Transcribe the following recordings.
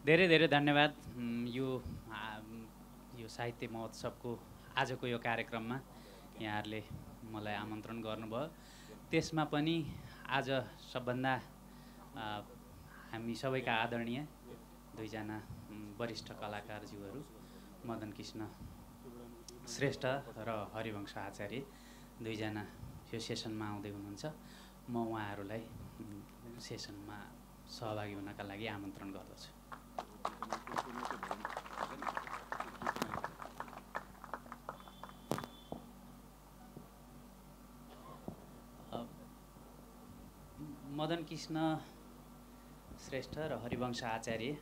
धेरै धेरै धन्यवाद यो यो साहित्य महोत्सवको आजको यो कार्यक्रममा यहाँहरूले मलाई आमन्त्रण गर्नुभयो। त्यसमा पनि आज सबभन्दा हामी सबैका आदरणीय दुईजना वरिष्ठ कलाकारज्यूहरू मदन कृष्ण श्रेष्ठ र हरिवंश आचार्य दुईजना यो सेसनमा आउँदै हुनुहुन्छ। म उहाँहरूलाई सेसनमा सहभागी हुनका लागि आमन्त्रण गर्दछु। मदन कृष्ण श्रेष्ठ र हरिवंश आचार्य।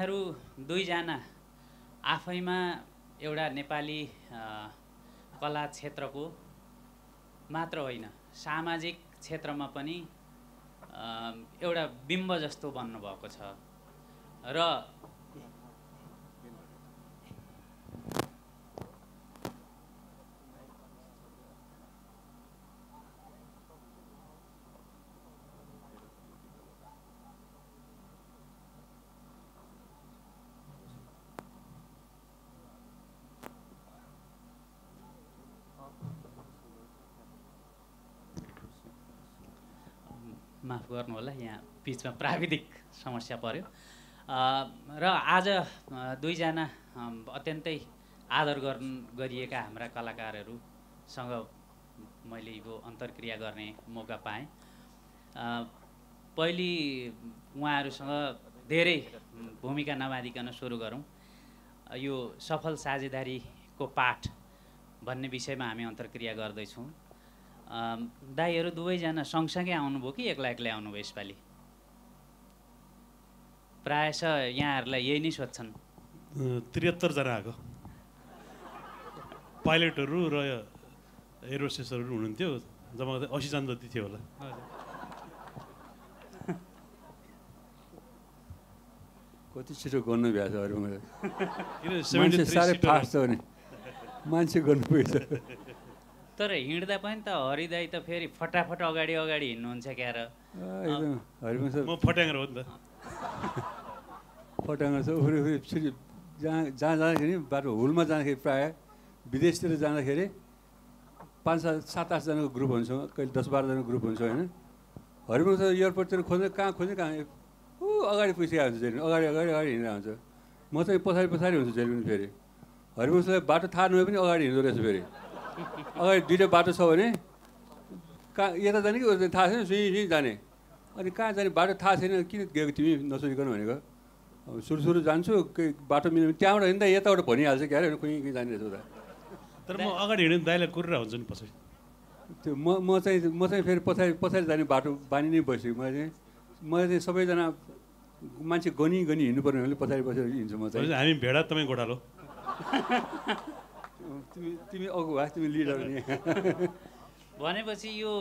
उहाँहरू दुईजना आफैमा एउटा नेपाली कला क्षेत्रको मात्र होइन सामाजिक क्षेत्रमा पनि एउटा बिम्ब जस्तो बन्नुभएको छ। र माफ गर्नु होला यहाँ बिचमा प्राविधिक समस्या पर्यो। अ, र आज दुईजना अत्यन्तै आदर गर्नु गरिएका हाम्रा कलाकारहरूसँग मैले यो अन्तर्क्रिया गर्ने मौका पाएँ। पहिली उहाँहरूसँग धेरै भूमिका नबाँधिकन सुरु गरौँ। यो सफल साझेदारीको पाठ भन्ने विषयमा हामी अन्तर्क्रिया गर्दैछौँ। दाईहरू दुवैजना सँगसँगै आउनुभयो कि एक्लै एक्लै आउनुभयो यसपालि? प्रायश यहाँहरूलाई यही नै सोध्छन्। त्रिहत्तरजना आएको। पाइलटहरू र एरोसेसहरू हुनुहुन्थ्यो। जम्मा गर्दा असीजना जति थियो होला। कति छिटो गर्नु भ्याएको छ अरू मलाई? मान्छे 73 साह्रै फास्ट छ भने। मान्छे गर्नु पुगेछ तर हिँड्दा पनि त हरिदाई त फेरि फटाफट अगाडि अगाडि हिँड्नुहुन्छ क्या र। म फट्याङ्ग्रो हो नि त। छ उफ्री जहाँ जहाँ जाँदाखेरि बाटो हुलमा जाँदाखेरि प्रायः विदेशतिर जाँदाखेरि पाँच सात सात आठजनाको ग्रुप हुन्छौँ कहिले दस बाह्रजनाको ग्रुप हुन्छ होइन? हरिवंश एयरपोर्टतिर खोज्दै कहाँ खोज्दै कहाँ? ऊ अगाडि पुगिसकेको हुन्छ जहिले अगाडि अगाडि अगाडि हिँडेर हुन्छ। म चाहिँ पछाडि पछाडि हुन्छु जहिले पनि फेरि। हरिवंशलाई बाटो थाहा नभए पनि अगाडि हिँड्दो रहेछ फेरि। अगाडि दुइटा बाटो छ भने कहाँ यता जाने कि उता जाने थाहा छैन सुई सुई जाने। अनि कहाँ जाने बाटो थाहा छैन किन गएको तिमी नसोधिकन भनेको? अब सुरु सुरु जान्छु केही बाटो मिल्यो भने त्यहाँबाट हिँड्दा यताबाट भनिहाल्छ क्या अरे खुइ खुइ जाने रहेछ उता। तर म अगाडि हिँड्यो भने दाइलाई कुरेर हुन्छ नि पछाडि त्यो म म चाहिँ म चाहिँ फेरि पछाडि पछाडि जाने बाटो बानी नै बसेको मैले चाहिँ मैले चाहिँ सबैजना मान्छे गनी गनी हिँड्नु पर्ने भने पछाडि पछाडि हिँड्छु म चाहिँ। हामी भेडा तपाईँ गोठालो तिमी तिमी अगुवा तिमी लिडर नि भनेपछि यो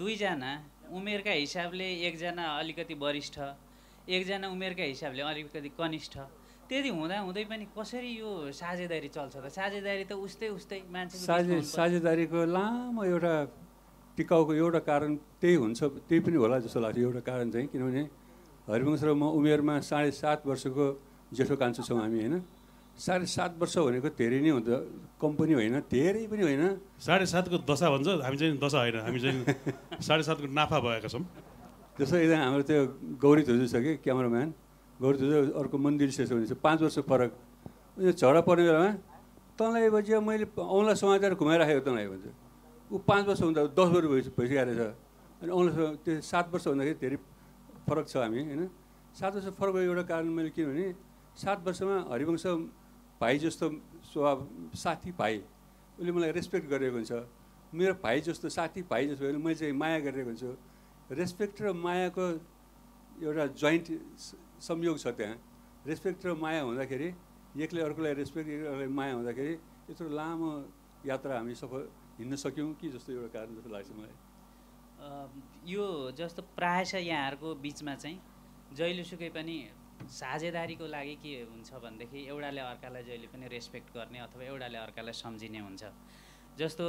दुईजना उमेरका हिसाबले एकजना अलिकति वरिष्ठ एकजना उमेरका हिसाबले अलिकति कनिष्ठ। त्यति हुँदा हुँदै पनि कसरी यो साझेदारी चल्छ त? साझेदारी त उस्तै उस्तै मान्छे साझे साझेदारीको लामो एउटा टिकाउको एउटा कारण त्यही हुन्छ त्यही पनि होला जस्तो लाग्छ एउटा कारण चाहिँ। किनभने हरिवंश र म उमेरमा साढे सात वर्षको जेठो कान्छो छौँ हामी होइन? साढे सात वर्ष भनेको धेरै नै हुन्छ कम पनि होइन धेरै पनि होइन। साढे सातको दशा भन्छ हामी चाहिँ दशा होइन हामी चाहिँ साढे सातको नाफा भएका छौँ। जस्तो एकजना हाम्रो त्यो गौरी धुजु छ कि क्यामराम्यान गौरी धुजु अर्को मन्दिर शेष हुनेछ पाँच वर्ष फरक। उयो झगडा पर्ने बेलामा तँलाई बजी मैले औँला समातेर घुमाइराखेको तँलाई भन्छ। ऊ पाँच वर्ष हुँदा दस वर्ष भइस भइसकेको रहेछ। अनि औँला त्यो सात वर्ष हुँदाखेरि धेरै फरक छ हामी होइन। सात वर्ष फरक भएको एउटा कारण मैले किनभने सात वर्षमा हरिवंश भाइ जस्तो स्वभाव साथी भाइ उसले मलाई रेस्पेक्ट गरेको हुन्छ। मेरो भाइ जस्तो साथी भाइ जस्तो मैले चाहिँ माया गरिरहेको हुन्छु। रेस्पेक्ट र मायाको एउटा जोइन्ट संयोग छ त्यहाँ। रेस्पेक्ट र माया हुँदाखेरि एकले अर्कोलाई रेस्पेक्ट एकले माया हुँदाखेरि यत्रो लामो यात्रा हामी सफल हिँड्न सक्यौँ कि जस्तो एउटा कारण जस्तो लाग्छ मलाई। यो जस्तो प्रायः यहाँहरूको बिचमा चाहिँ जहिलेसुकै पनि साझेदारीको लागि के हुन्छ भनेदेखि एउटाले अर्कालाई जहिले पनि रेस्पेक्ट गर्ने अथवा एउटाले अर्कालाई सम्झिने हुन्छ। जस्तो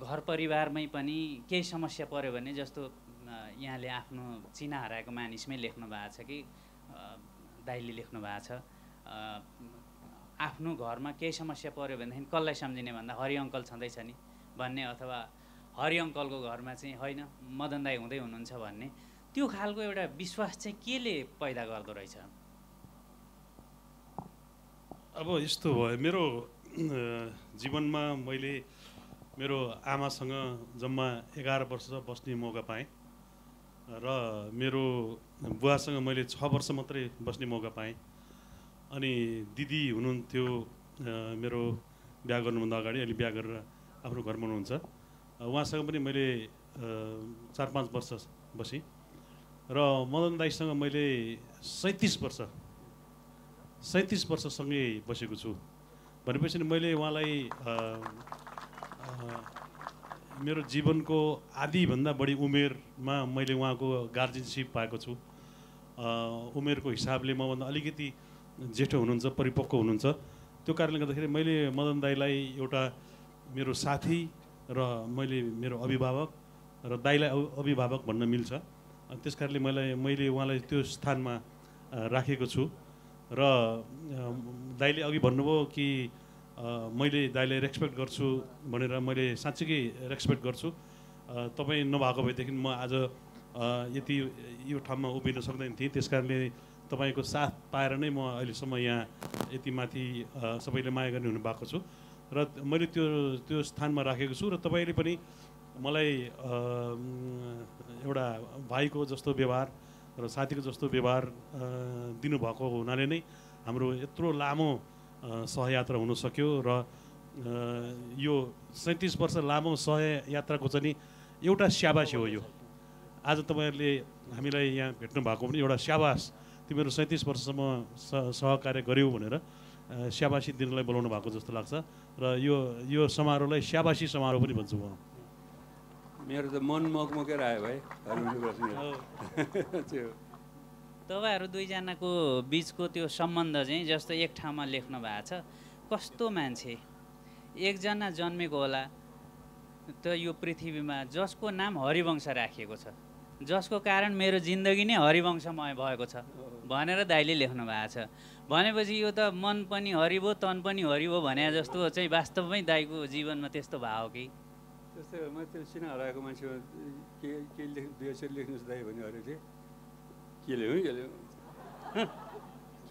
घर परिवारमै पनि केही समस्या पऱ्यो भने जस्तो यहाँले आफ्नो चिना हराएको मानिसमै लेख्नु भएको छ कि दाइले लेख्नु भएको छ आफ्नो घरमा केही समस्या पऱ्यो भनेदेखि कसलाई सम्झिने भन्दा हरि अङ्कल छँदैछ नि भन्ने अथवा हरि अङ्कलको घरमा चाहिँ होइन मदन दाई हुँदै हुनुहुन्छ भन्ने। त्यो खालको एउटा विश्वास चाहिँ केले पैदा गर्दो रहेछ? अब यस्तो भयो मेरो जीवनमा मैले मेरो आमासँग जम्मा एघार वर्ष बस्ने मौका पाएँ र मेरो बुवासँग मैले छ वर्ष मात्रै बस्ने मौका पाएँ। अनि दिदी हुनुहुन्थ्यो मेरो बिहा गर्नुभन्दा अगाडि अहिले बिहा गरेर आफ्नो घरमा हुनुहुन्छ। उहाँसँग पनि मैले चार पाँच वर्ष बसेँ। र मदन दाईसँग मैले सैँतिस वर्ष सैँतिस वर्षसँगै बसेको छु। भनेपछि मैले उहाँलाई मेरो जीवनको आधीभन्दा बढी उमेरमा मैले उहाँको गार्जियनसिप पाएको छु। उमेरको हिसाबले मभन्दा अलिकति जेठो हुनुहुन्छ परिपक्व हुनुहुन्छ। त्यो कारणले गर्दाखेरि मैले मदन दाईलाई एउटा मेरो साथी र मैले मेरो अभिभावक र दाईलाई अभि- अभिभावक भन्न मिल्छ। अनि त्यस कारणले मलाई मैले उहाँलाई त्यो स्थानमा राखेको छु। र अ, दाईले अघि भन्नुभयो कि मैले दाईलाई रेस्पेक्ट गर्छु भनेर मैले साँच्चीकै रेस्पेक्ट गर्छु। तपाईँ नभएको भएदेखि म आज यति यो ठाउँमा उभिन सक्दैन थिएँ। त्यस कारणले तपाईँको साथ पाएर नै म अहिलेसम्म यहाँ यति माथि सबैले माया गर्ने हुनु भएको छु। र मैले त्यो त्यो स्थानमा राखेको छु। र तपाईँले पनि मलाई एउटा भाइको जस्तो व्यवहार र साथीको जस्तो व्यवहार दिनुभएको हुनाले नै हाम्रो यत्रो लामो सहयात्रा हुन सक्यो र यो सैँतिस वर्ष लामो सहयात्राको चाहिँ एउटा स्याबासी हो यो। आज तपाईँहरूले हामीलाई यहाँ भेट्नु भएको पनि एउटा स्याबास। तिमीहरू सैँतिस वर्षसम्म सहकार्य गऱ्यौ भनेर स्याबासी दिनलाई बोलाउनु भएको जस्तो लाग्छ। र यो यो समारोहलाई स्याबासी समारोह पनि भन्छु म। मेरो त मन मगमगेर आयो भाइ। त्यो। तपाईँहरू दुईजनाको बिचको त्यो सम्बन्ध चाहिँ जस्तो एक ठाउँमा लेख्नु भएको छ। कस्तो मान्छे? एकजना जन्मेको होला त यो पृथ्वीमा जसको नाम हरिवंश राखिएको छ। जसको कारण मेरो जिन्दगी नै हरिवंशमय भएको छ भनेर दाइले लेख्नु भएको छ। भनेपछि यो त मन पनि हरि भयो तन पनि हरि भयो भने जस्तो चाहिँ वास्तवमै दाइको जीवनमा त्यस्तो भयो कि? त्यस्तै हो, मैले त्यो चिना हराएको मान्छेमा के के लेख दुई अक्षर लेख्नुहोस् दाइ भन्यो अरे थिएँ के लेखौँ के लेखौँ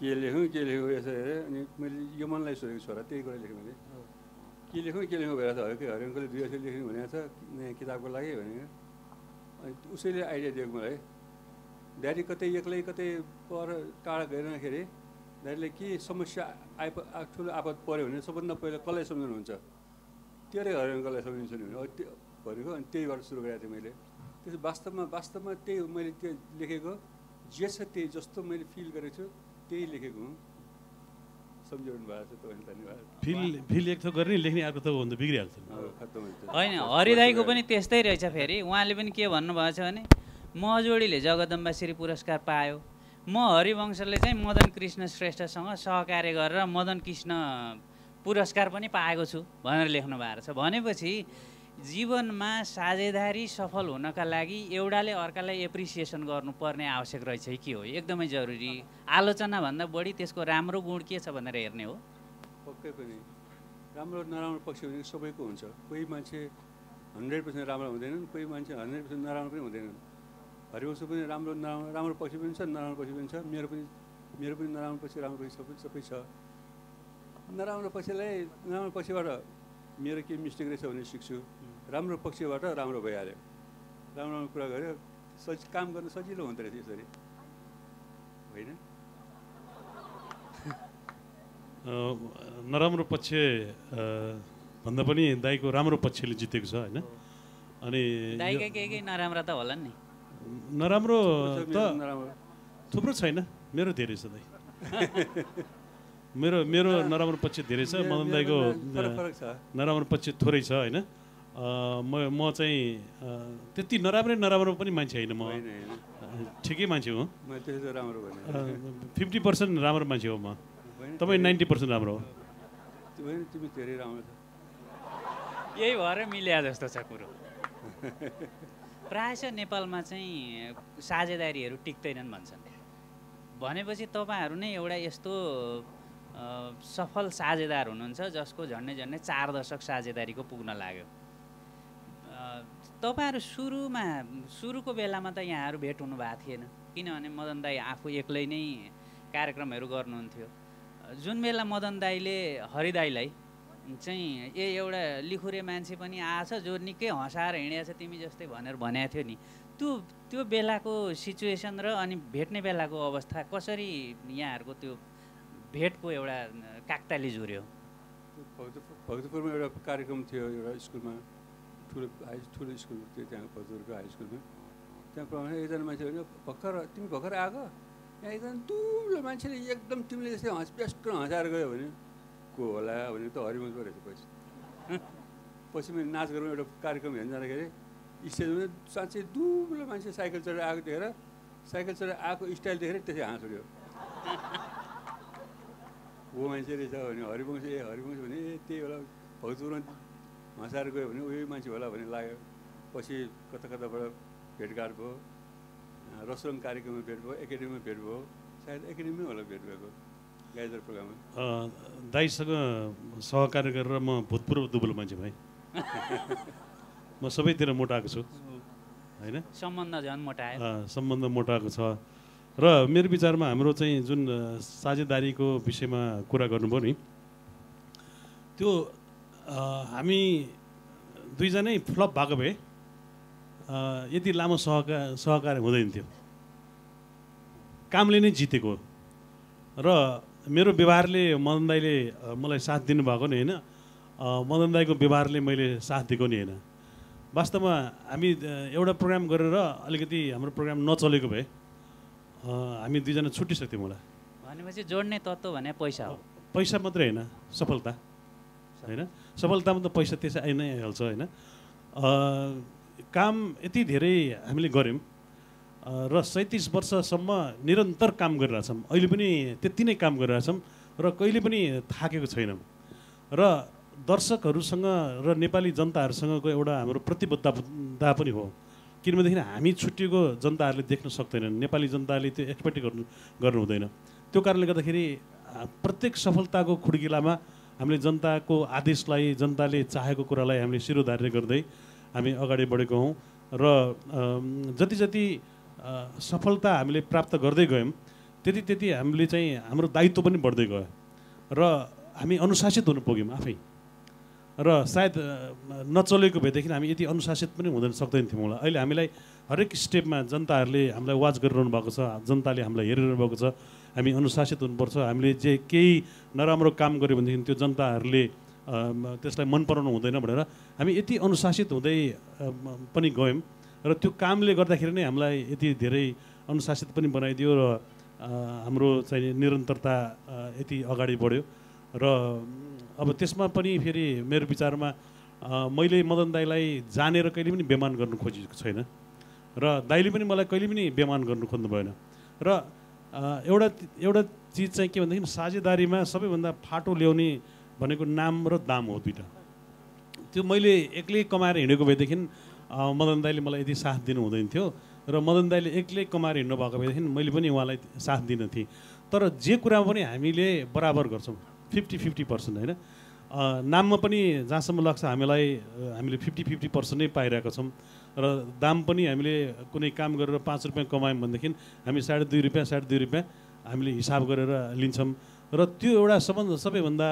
के लेखौँ के लेखौँ यसो हेरेँ अनि मैले यो मनलाई सोधेको छोरा त्यही कुरा लेखेँ मैले के लेखौँ के लेखौँ भएर त हरे हरे अङ्कलले दुई अक्षर लेख्नु भनेको छ नयाँ किताबको लागि भनेको अनि उसैले आइडिया दिएको मलाई ड्याडी कतै एक्लै कतै पर टाढा गइरहँदाखेरि ड्याडीले के समस्या आइप ठुलो आपत पऱ्यो भने सबभन्दा पहिला कसलाई सम्झाउनुहुन्छ तेरै हरे अङ्कललाई सम्झिन्छु नि भने त्यो भनेको अनि त्यहीबाट सुरु गरेको थिएँ मैले। त्यसो वास्तवमा वास्तवमा त्यही हो मैले त्यो लेखेको। जे छ त्यही जस्तो मैले फिल गरेको छु त्यही लेखेको हुँ। सम्झाउनु भएको छ तपाईँले धन्यवाद। फिल फिल एक थोक गर्ने लेख्ने अर्को थोक भन्दा बिग्रिहाल्छ। होइन हरिदाईको पनि त्यस्तै रहेछ फेरि। उहाँले पनि के भन्नुभएको छ भने महजोडीले जगदम्बा श्री पुरस्कार पायो। म हरिवंशले चाहिँ मदन कृष्ण श्रेष्ठसँग सहकार्य गरेर मदन कृष्ण पुरस्कार पनि पाएको छु भनेर लेख्नु भएको छ। भनेपछि जीवनमा साझेदारी सफल हुनका लागि एउटाले अर्कालाई एप्रिसिएसन गर्नुपर्ने आवश्यक रहेछ कि हो? एकदमै जरुरी। आलोचनाभन्दा बढी त्यसको राम्रो गुण के छ भनेर हेर्ने हो। पक्कै पनि। राम्रो नराम्रो पक्ष सबैको हुन्छ। कोही मान्छे हन्ड्रेड पर्सेन्ट राम्रो हुँदैनन् कोही मान्छे हन्ड्रेड पर्सेन्ट नराम्रो पनि हुँदैनन्। हरिवंश पनि राम्रो नराम्रो राम्रो पक्ष पनि छ नराम्रो पक्ष पनि छ। मेरो पनि मेरो पनि नराम्रो पक्ष राम्रो पक्ष सबै सबै छ। नराम्रो पक्षलाई नराम्रो पक्षबाट मेरो के मिस्टेक रहेछ भने सिक्छु। राम्रो पक्षबाट राम्रो भइहाल्यो। राम्रो राम्रो कुरा गऱ्यो सजि काम गर्न सजिलो हुँदो रहेछ यसरी। होइन? नराम्रो पक्ष भन्दा पनि दाईको राम्रो पक्षले जितेको छ होइन? अनि नराम्रा त होला नि। नराम्रो मेरो त नराम्रो। थुप्रो छैन। मेरो धेरै छ दाइ मेरो मेरो नराम्रो पक्ष धेरै छ मदन दाईको नराम्रो पक्ष थोरै छ होइन? अ, म म चाहिँ त्यति नराम्रै नराम्रो पनि मान्छे होइन म। ठिकै मान्छे हो। मैले त्यसो त राम्रो भने फिफ्टी पर्सेन्ट राम्रो मान्छे हो म। तपाईँ नाइन्टी पर्सेन्ट राम्रो हो। यही भएर मिल्या जस्तो छ कुरो। प्रायः नेपालमा चाहिँ साझेदारीहरू टिक्दैनन् भन्छन्। भनेपछि तपाईँहरू नै एउटा यस्तो सफल साझेदार हुनुहुन्छ जसको झन्डै झन्डै चार दशक साझेदारीको पुग्न लाग्यो। तपाईँहरू सुरुमा सुरुको बेलामा त यहाँहरू भेट हुनु भएको थिएन किनभने मदन दाई आफू एक्लै नै कार्यक्रमहरू गर्नुहुन्थ्यो। जुन बेला मदन दाईले हरिदाईलाई चाहिँ ए एउटा लिखुरे मान्छे पनि आएछ जो निकै हँसाएर हिँडेछ तिमी जस्तै भनेर भनेको थियो नि त्यो त्यो बेलाको सिचुएसन र अनि भेट्ने बेलाको अवस्था कसरी यहाँहरूको त्यो भेटको एउटा काकताली जुर्यो भक्तपुर भक्तपुरमा एउटा कार्यक्रम थियो एउटा स्कुलमा। ठुलो हाई ठुलो स्कुल थियो त्यहाँ भक्तपुरको हाई स्कुलमा। त्यहाँ प्रमाण एकजना मान्छे भन्यो भर्खर तिमी भर्खर आएको यहाँ एकजना दुलो मान्छेले एकदम तिमीले जस्तै हँस बेस्ट हँसाएर गयो भने को होला भने त पो रहेछ पछि। पछि मैले नाच गरौँ एउटा कार्यक्रम हेर्न जाँदाखेरि स्टेजमा साँच्चै दुलो मान्छे साइकल चढेर आएको देखेर साइकल चढेर आएको स्टाइल देखेर त्यसै हाँस उठ्यो। हो मान्छे रहेछ भने हरिवंश ए हरिवंश भने ए त्यही होला भक्तपुरमा हँसाएर गयो भने उही मान्छे होला भन्ने लाग्यो पछि कता कताबाट भेटघाट भयो अँ, रसरङ कार्यक्रममा भेट भयो एकाडेमीमा भेट भयो सायद एकाडेमीमै होला भेट भएको गाइदर प्रोग्राममा अ, दाइसँग सहकार्य गरेर म भूतपूर्व दुबलो मान्छे भएँ म सबैतिर मोटाएको छु होइन सम्बन्ध झन् मोटायो अ, सम्बन्ध मोटाएको छ र मेरो विचारमा हाम्रो चाहिँ जुन साझेदारीको विषयमा कुरा गर्नुभयो नि त्यो हामी दुईजनै फ्लप भएको भए यति लामो सहका सहकार्य हुँदैन थियो। कामले नै जितेको र मेरो व्यवहारले मदन दाईले मलाई साथ दिनुभएको नि होइन मदन दाईको व्यवहारले मैले साथ दिएको नि होइन। वास्तवमा हामी एउटा प्रोग्राम गरेर अलिकति हाम्रो प्रोग्राम नचलेको भए हामी दुईजना छुट्टिसक्थ्यौँ होला भनेपछि जोड्ने तत्त्व भने पैसा हो। पैसा मात्रै होइन सफलता। होइन? सफलतामा त पैसा त्यसै आइ नै हाल्छ होइन? काम यति धेरै हामीले गऱ्यौँ र सैँतिस वर्षसम्म निरन्तर काम गरिरहेछौँ अहिले पनि त्यति नै काम गरिरहेछौँ र कहिले पनि थाकेको छैनौँ। र दर्शकहरूसँग र नेपाली जनताहरूसँगको एउटा हाम्रो प्रतिबद्धता पनि हो। किनभनेदेखि हामी छुट्टिएको जनताहरूले देख्न सक्दैनन्। नेपाली जनताले त्यो एक्सपेक्ट गर्नु गर्नु हुँदैन। त्यो कारणले गर्दाखेरि प्रत्येक सफलताको खुड्किलामा हामीले जनताको आदेशलाई जनताले चाहेको कुरालाई हामीले शिरोधार्य गर्दै हामी अगाडि बढेको हौँ। र जति जति सफलता हामीले प्राप्त गर्दै गयौँ त्यति त्यति हामीले चाहिँ हाम्रो दायित्व पनि बढ्दै गयो। र हामी अनुशासित हुनु पुग्यौँ आफै। र सायद नचलेको भएदेखि हामी यति अनुशासित पनि हुँदैन सक्दैन थियौँ होला। अहिले हामीलाई हरेक स्टेपमा जनताहरूले हामीलाई वाच गरिरहनु भएको छ जनताले हामीलाई हेरिरहनु भएको छ हामी अनुशासित हुनुपर्छ। हामीले जे केही नराम्रो काम गऱ्यो भनेदेखि त्यो जनताहरूले त्यसलाई मन पराउनु हुँदैन भनेर हामी यति अनुशासित हुँदै पनि गयौँ। र त्यो कामले गर्दाखेरि नै हामीलाई यति धेरै अनुशासित पनि बनाइदियो र हाम्रो चाहिँ निरन्तरता यति अगाडि बढ्यो। र अब त्यसमा पनि फेरि मेरो विचारमा मैले मदन दाईलाई जानेर कहिले पनि बेमान गर्नु खोजेको छैन र दाईले पनि मलाई कहिले पनि बेमान गर्नु खोज्नु भएन र एउटा एउटा चिज चाहिँ के भनेदेखि साझेदारीमा सबैभन्दा फाटो ल्याउने भनेको नाम र दाम हो दुइटा त्यो मैले एक्लै कमाएर हिँडेको भएदेखि मदन दाईले मलाई यति साथ दिनु हुँदैन थियो र मदन दाईले एक्लै कमाएर हिँड्नु भएको भएदेखि मैले पनि उहाँलाई साथ दिन थिएँ। तर जे कुरामा पनि हामीले बराबर गर्छौँ। फिफ्टी फिफ्टी पर्सेन्ट होइन? नाममा पनि जहाँसम्म लाग्छ हामीलाई हामीले फिफ्टी फिफ्टी पर्सेन्ट नै पाइरहेका छौँ। र दाम पनि हामीले कुनै काम गरेर पाँच रुपियाँ कमायौँ भनेदेखि हामी साढे दुई रुपियाँ साढे दुई रुपियाँ हामीले हिसाब गरेर लिन्छौँ। र त्यो एउटा सबभन्दा सबैभन्दा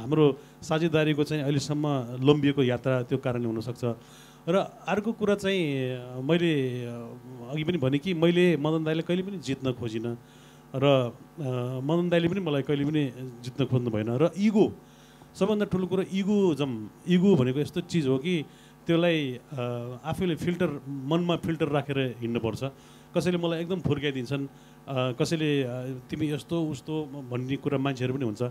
हाम्रो साझेदारीको चाहिँ अहिलेसम्म लम्बिएको यात्रा त्यो कारणले हुनसक्छ। र अर्को कुरा चाहिँ मैले अघि पनि भने कि मैले मदन दाईले कहिले पनि जित्न खोजिनँ। र मदन दाईले पनि मलाई कहिले पनि जित्न खोज्नु भएन। र इगो सबभन्दा ठुलो कुरो इगो जम इगो भनेको यस्तो चिज हो कि त्यसलाई आफैले फिल्टर मनमा फिल्टर राखेर हिँड्नुपर्छ। कसैले मलाई एकदम फुर्काइदिन्छन् कसैले तिमी यस्तो उस्तो भन्ने कुरा मान्छेहरू पनि हुन्छ।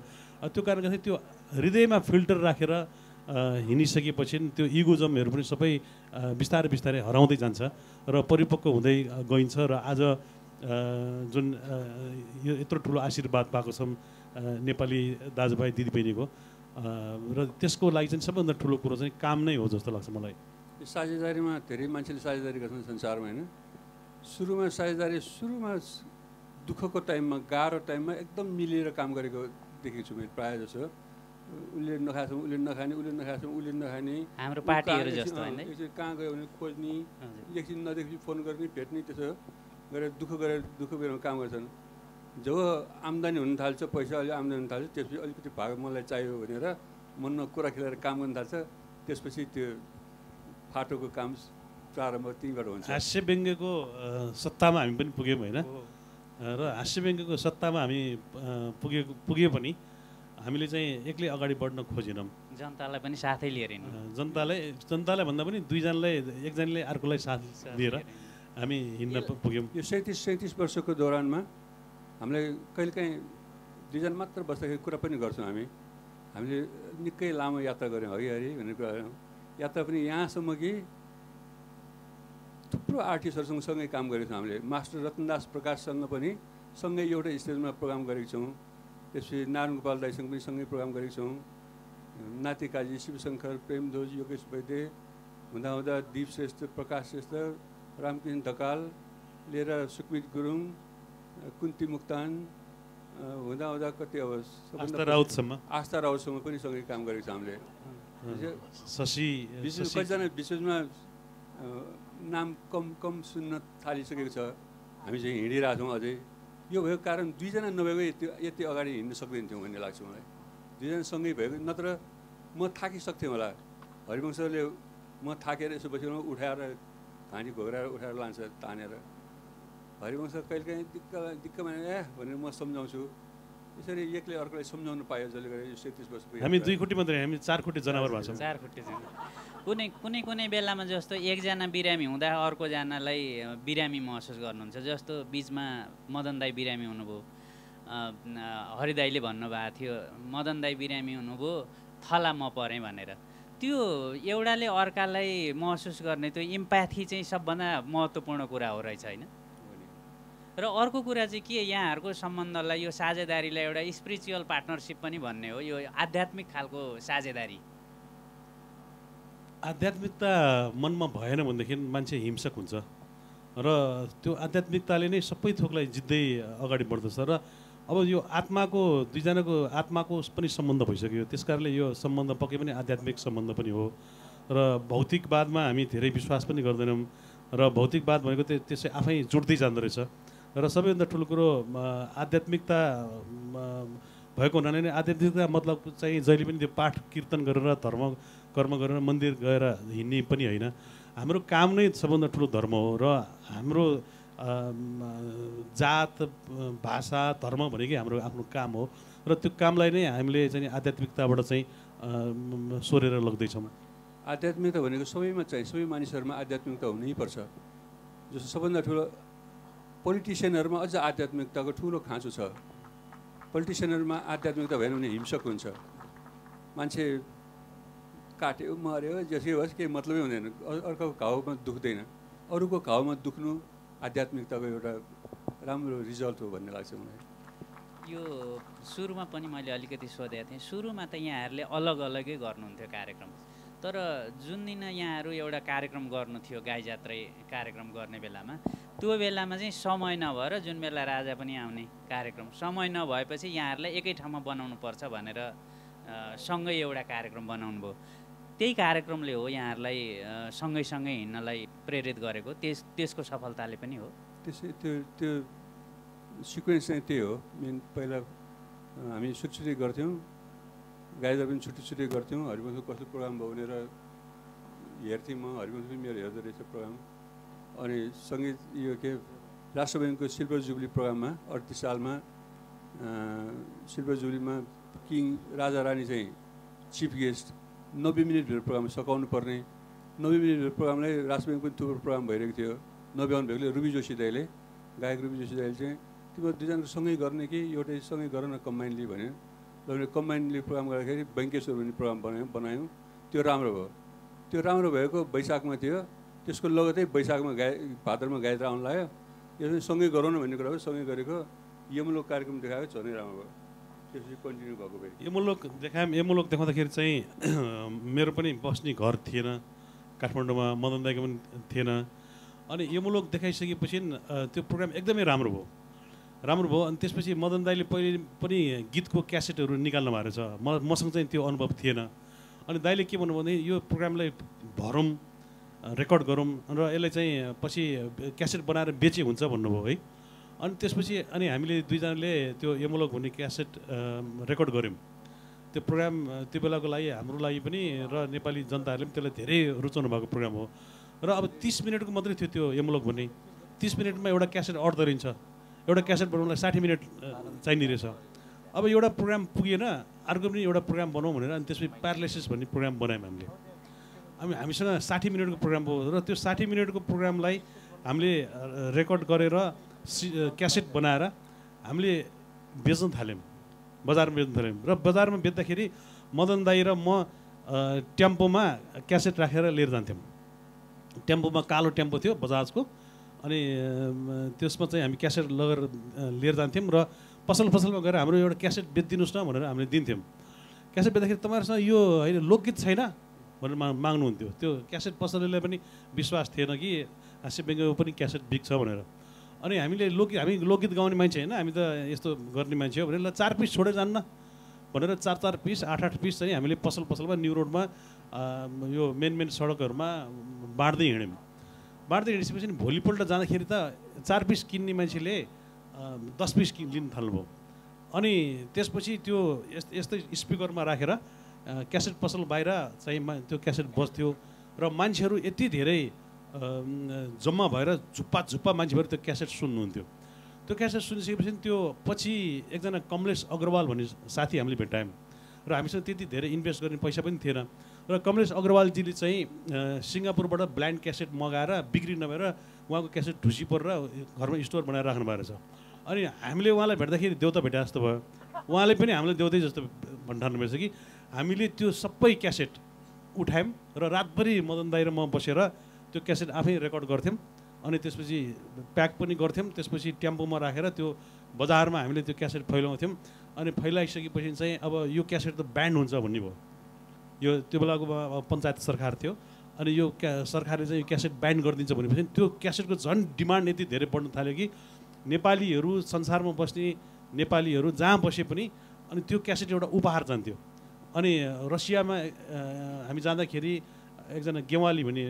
त्यो कारणले गर्दाखेरि त्यो हृदयमा फिल्टर राखेर हिँडिसकेपछि त्यो इगोजमहरू पनि सबै बिस्तारै बिस्तारै हराउँदै जान्छ। र परिपक्व हुँदै गइन्छ। र आज जुन यो यत्रो ठुलो आशीर्वाद पाएको छौँ नेपाली दाजुभाइ दिदीबहिनीको। र त्यसको लागि चाहिँ सबैभन्दा ठुलो कुरो चाहिँ काम नै हो जस्तो लाग्छ मलाई। यो साझेदारीमा धेरै मान्छेले साझेदारी गर्छन् संसारमा होइन? सुरुमा साझेदारी सुरुमा दुःखको टाइममा गाह्रो टाइममा एकदम मिलेर काम गरेको देखेको छु मैले प्रायः जसो। उसले नखाएसम्म उसले नखाने उसले नखाएसम्म उसले नखाने। हाम्रो पार्टीहरू कहाँ- जस्तो कहाँ गयो भने खोज्ने। एकछिन नदेखेपछि फोन गर्ने भेट्ने त्यसो गरेर दुःख गरेर दुःख बेलामा काम गर्छन्। जब आम्दानी हुन थाल्छ पैसा अलि आम्दानी हुन थाल्छ त्यसपछि अलिकति भाग मलाई चाहियो भनेर मनमा कुरा खेलाएर काम गर्न थाल्छ त्यसपछि त्यो फाटोको काम प्रारम्भ त्यहीँबाट हुन्छ। हास्य व्यङ्ग्यको सत्तामा हामी पनि पुग्यौँ होइन? र हास्य व्यङ्ग्यको सत्तामा हामी पुगेको पुगे पनि हामीले चाहिँ एक्लै अगाडि बढ्न खोजेनौँ। जनतालाई पनि साथै लिएर जनतालाई जनतालाई भन्दा पनि दुईजनालाई एकजनाले अर्कोलाई साथ दिएर हामी हिँड्न पुग्यौँ। यो सैँतिस सैँतिस वर्षको दौरानमा हामीलाई कहिलेकाहीँ दुईजना मात्र बस्दाखेरि कुरा पनि गर्छौँ हामी। हामीले निकै लामो यात्रा गऱ्यौँ हरि हरि भन्ने कुरा गऱ्यौँ। यात्रा पनि यहाँसम्म कि थुप्रो आर्टिस्टहरूसँग सँगै काम गरेको छौँ हामीले। मास्टर रतनदास प्रकाशसँग पनि सँगै एउटै स्टेजमा प्रोग्राम गरेको छौँ। त्यसपछि नारायण गोपाल दाईसँग पनि सँगै प्रोग्राम गरेको छौँ। नाति काजी शिवशङ्कर प्रेमध्वज योगेश वैद्य हुँदा हुँदा दिप श्रेष्ठ प्रकाश श्रेष्ठ रामकृष्ण ढकाल लिएर सुकमित गुरुङ कुन्ती मुक्तान हुँदा हुँदा कति अब आस्था राउतसम्म आस्था राउतसँग पनि सँगै काम गरेको छ हामीले शशी विशेष कतिजना विशेषमा नाम कम कम सुन्न थालिसकेको छ हामी चाहिँ हिँडिरहेको छौँ अझै यो भएको कारण दुईजना नभएको यति यति अगाडि हिँड्न सक्दैन थियौँ भन्ने लाग्छ मलाई दुईजना सँगै भएको नत्र म थाकिसक्थेँ होला हरिवंशले म थाकेर यसो बसेर उठाएर घाँटी घोगराएर उठाएर लान्छ तानेर हरिवंश कहिलेकाहीँ दिक्क दिक्क माने ए भनेर म सम्झाउँछु। यसरी एक्लै अर्कोलाई सम्झाउनु पायो जसले गर्दा यो सैँतिस वर्षको हामी दुई खुट्टी मात्रै हामी चार खुट्टी जनावर भएको छौँ। चार खुट्टे कुनै कुनै कुनै बेलामा जस्तो एकजना बिरामी हुँदा अर्कोजनालाई बिरामी महसुस गर्नुहुन्छ। जस्तो बिचमा मदन दाई बिरामी हुनुभयो हरिदाईले भन्नुभएको थियो मदन दाई बिरामी हुनुभयो थला म परेँ भनेर। त्यो एउटाले अर्कालाई महसुस गर्ने त्यो इम्प्याथी चाहिँ सबभन्दा महत्त्वपूर्ण कुरा हो रहेछ होइन? र अर्को कुरा चाहिँ के यहाँहरूको सम्बन्धलाई यो साझेदारीलाई एउटा स्पिरिचुअल पार्टनरसिप पनि भन्ने हो यो आध्यात्मिक खालको साझेदारी। आध्यात्मिकता मनमा भएन भनेदेखि मान्छे हिंसक हुन्छ। र त्यो आध्यात्मिकताले नै सबै थोकलाई जित्दै अगाडि बढ्दछ र अब यो आत्माको दुईजनाको आत्माको पनि सम्बन्ध भइसक्यो। त्यस कारणले यो सम्बन्ध पक्कै पनि आध्यात्मिक सम्बन्ध पनि हो। र भौतिकवादमा हामी धेरै विश्वास पनि गर्दैनौँ। र भौतिकवाद भनेको त्यो त्यसै आफै जुट्दै जाँदो रहेछ। र सबैभन्दा ठुलो कुरो आध्यात्मिकता भएको हुनाले नै आध्यात्मिकता मतलब चाहिँ जहिले पनि त्यो पाठ कीर्तन गरेर धर्म कर्म गरेर मन्दिर गएर हिँड्ने पनि होइन। हाम्रो काम नै सबभन्दा ठुलो धर्म हो। र हाम्रो जात भाषा धर्म भनेकै हाम्रो आफ्नो काम हो। र त्यो कामलाई नै हामीले चाहिँ आध्यात्मिकताबाट चाहिँ सोरेर लग्दैछौँ। आध्यात्मिकता भनेको सबैमा चाहिँ सबै मानिसहरूमा आध्यात्मिकता हुनैपर्छ जस्तो सबभन्दा ठुलो पोलिटिसियनहरूमा अझ आध्यात्मिकताको ठुलो खाँचो छ। पोलिटिसियनहरूमा आध्यात्मिकता भएन भने हिंसक हुन्छ। मान्छे काट्यो मऱ्यो जसै होस् केही मतलबै हुँदैन। अर्काको घाउमा दुख्दैन। अरूको घाउमा दुख्नु आध्यात्मिकताको एउटा राम्रो रिजल्ट हो भन्ने लाग्छ मलाई। यो सुरुमा पनि मैले अलिकति सोधेको थिएँ। सुरुमा त यहाँहरूले अलग अलगै गर्नुहुन्थ्यो कार्यक्रम। तर जुन दिन यहाँहरू एउटा कार्यक्रम गर्नु थियो गाई जात्रै कार्यक्रम गर्ने बेलामा त्यो बेलामा चाहिँ समय नभएर जुन बेला राजा पनि आउने कार्यक्रम समय नभएपछि यहाँहरूलाई एकै ठाउँमा बनाउनु पर्छ भनेर सँगै एउटा कार्यक्रम बनाउनु भयो त्यही कार्यक्रमले हो यहाँहरूलाई सँगै हिँड्नलाई प्रेरित गरेको। त्यस त्यसको सफलताले पनि हो। त्यसै त्यो त्यो सिक्वेन्स चाहिँ त्यही हो। मेन पहिला हामी छुट्टी छुट्टी गर्थ्यौँ। गाईदार पनि छुट्टी छुट्टी गर्थ्यौँ। हरिवंशको कस्तो प्रोग्राम भयो भनेर हेर्थेँ म। हरिवंश पनि मेरो हेर्दो रहेछ प्रोग्राम। अनि सङ्गीत यो के राष्ट्र ब्याङ्कको सिल्भर जुब्ली प्रोग्राममा अडतिस सालमा सिल्भर जुब्लीमा किङ राजा रानी चाहिँ चिफ गेस्ट नब्बे मिनटभित्र प्रोग्राम सकाउनु पर्ने। नब्बे मिनटभित्र प्रोग्रामलाई राष्ट्र पनि थुप्रो प्रोग्राम भइरहेको थियो। नभ्याउनु भएकोले रुबी जोशी दाईले गायक रुबी जोशी दाईले चाहिँ तिम्रो दुईजनाको सँगै गर्ने कि एउटै सँगै गर न कम्बाइनली भन्यो। र कम्बाइनली प्रोग्राम गर्दाखेरि बैङ्केश्वर भन्ने प्रोग्राम बनायौँ बनायौँ। त्यो राम्रो भयो। त्यो राम्रो भएको वैशाखमा थियो। त्यसको लगतै वैशाखमा गाय भाद्रमा गायत्री आउनु लाग्यो। यसमा सँगै गरौँ न भन्ने कुरा सँगै गरेको यमलोक कार्यक्रम देखाएको झनै राम्रो भयो। त्यसपछि कन्टिन्यू भएको देखायौँ यमुलोक देखाउँदाखेरि चाहिँ मेरो पनि बस्ने घर थिएन काठमाडौँमा मदन दाईको पनि थिएन। अनि यमुलोक देखाइसकेपछि अ, त्यो प्रोग्राम एकदमै राम्रो भयो। राम्रो भयो अनि त्यसपछि मदन दाईले पहिले पनि गीतको क्यासेटहरू निकाल्नु भएको रहेछ म मसँग चाहिँ त्यो अनुभव थिएन। अनि दाईले के भन्नुभयो भने यो प्रोग्रामलाई भरौँ रेकर्ड गरौँ र यसलाई चाहिँ पछि क्यासेट बनाएर बेचे हुन्छ भन्नुभयो है। अनि त्यसपछि अनि हामीले दुईजनाले त्यो यमलोक भन्ने क्यासेट रेकर्ड गऱ्यौँ। त्यो प्रोग्राम त्यो बेलाको लागि हाम्रो लागि पनि र नेपाली जनताहरूले पनि त्यसलाई धेरै रुचाउनु भएको प्रोग्राम हो। र अब तिस मिनटको मात्रै थियो त्यो यमलोक भन्ने। तिस मिनटमा एउटा क्यासेट अट गरिन्छ। एउटा क्यासेट बनाउनलाई साठी मिनट चाहिने रहेछ। अब एउटा प्रोग्राम पुगेन अर्को पनि एउटा प्रोग्राम बनाउँ भनेर अनि त्यसपछि प्यारालाइसिस भन्ने प्रोग्राम बनायौँ हामीले। हामी हामीसँग साठी मिनटको प्रोग्राम भयो र त्यो साठी मिनटको प्रोग्रामलाई हामीले रेकर्ड गरेर सि क्यासेट बनाएर हामीले बेच्न थाल्यौँ। बजारमा बेच्न थाल्यौँ। र बजारमा बेच्दाखेरि मदन दाई र म टेम्पोमा क्यासेट राखेर लिएर जान्थ्यौँ। टेम्पोमा कालो टेम्पो थियो बजाजको। अनि त्यसमा चाहिँ हामी क्यासेट लगेर लिएर जान्थ्यौँ र पसल पसलमा गएर हाम्रो एउटा क्यासेट बेचिदिनुहोस् न भनेर हामीले दिन्थ्यौँ। क्यासेट बेच्दाखेरि तपाईँहरूसँग यो होइन लोकगीत छैन भनेर मा माग्नुहुन्थ्यो। त्यो क्यासेट पसलेलाई पनि विश्वास थिएन कि व्यङ्ग्यको पनि क्यासेट बिग्छ भनेर। अनि हामीले लोक हामी लोकगीत गाउने मान्छे होइन हामी त यस्तो गर्ने मान्छे हो भनेर ल चार पिस छोडेर जान्न भनेर चार चार पिस आठ आठ पिस चाहिँ हामीले पसल पसलमा न्यु रोडमा यो मेन मेन सडकहरूमा बाँड्दै हिँड्यौँ। बाँड्दै हिँडिसकेपछि भोलिपल्ट जाँदाखेरि त चार पिस किन्ने मान्छेले दस पिस किन् लिन थाल्नुभयो। अनि त्यसपछि त्यो यस यस्तै स्पिकरमा राखेर क्यासेट पसल बाहिर चाहिँ त्यो क्यासेट बस्थ्यो र मान्छेहरू यति धेरै जम्मा भएर झुप्पा झुप्पा मान्छे भएर त्यो क्यासेट सुन्नुहुन्थ्यो। त्यो क्यासेट सुनिसकेपछि त्यो पछि एकजना कमलेश अग्रवाल भन्ने साथी हामीले भेटायौँ र हामीसँग त्यति धेरै इन्भेस्ट गर्ने पैसा पनि थिएन। र कमलेश अग्रवालजीले चाहिँ सिङ्गापुरबाट ब्ल्यान्ड क्यासेट मगाएर बिक्री नभएर उहाँको क्यासेट ढुसी परेर घरमा स्टोर बनाएर राख्नु भएको रहेछ अनि हामीले उहाँलाई भेट्दाखेरि देउता भेटे जस्तो भयो। उहाँले पनि हामीलाई देउतै जस्तो भन्ठान्नु भएछ कि हामीले त्यो सबै क्यासेट उठायौँ र रातभरि मदन दाई र म बसेर त्यो क्यासेट आफै रेकर्ड गर्थ्यौँ अनि त्यसपछि प्याक पनि गर्थ्यौँ। त्यसपछि टेम्पोमा राखेर त्यो बजारमा हामीले त्यो क्यासेट फैलाउँथ्यौँ। अनि फैलाइसकेपछि चाहिँ अब यो क्यासेट त ब्यान्ड हुन्छ भन्ने भयो। यो त्यो बेलाको पञ्चायत सरकार थियो अनि यो क्या सरकारले चाहिँ यो क्यासेट ब्यान्ड गरिदिन्छ भनेपछि त्यो क्यासेटको झन् डिमान्ड यति धेरै बढ्न थाल्यो कि नेपालीहरू संसारमा बस्ने नेपालीहरू जहाँ बसे पनि अनि त्यो क्यासेट एउटा उपहार जान्थ्यो। अनि रसियामा हामी जाँदाखेरि एकजना गेवाली भन्ने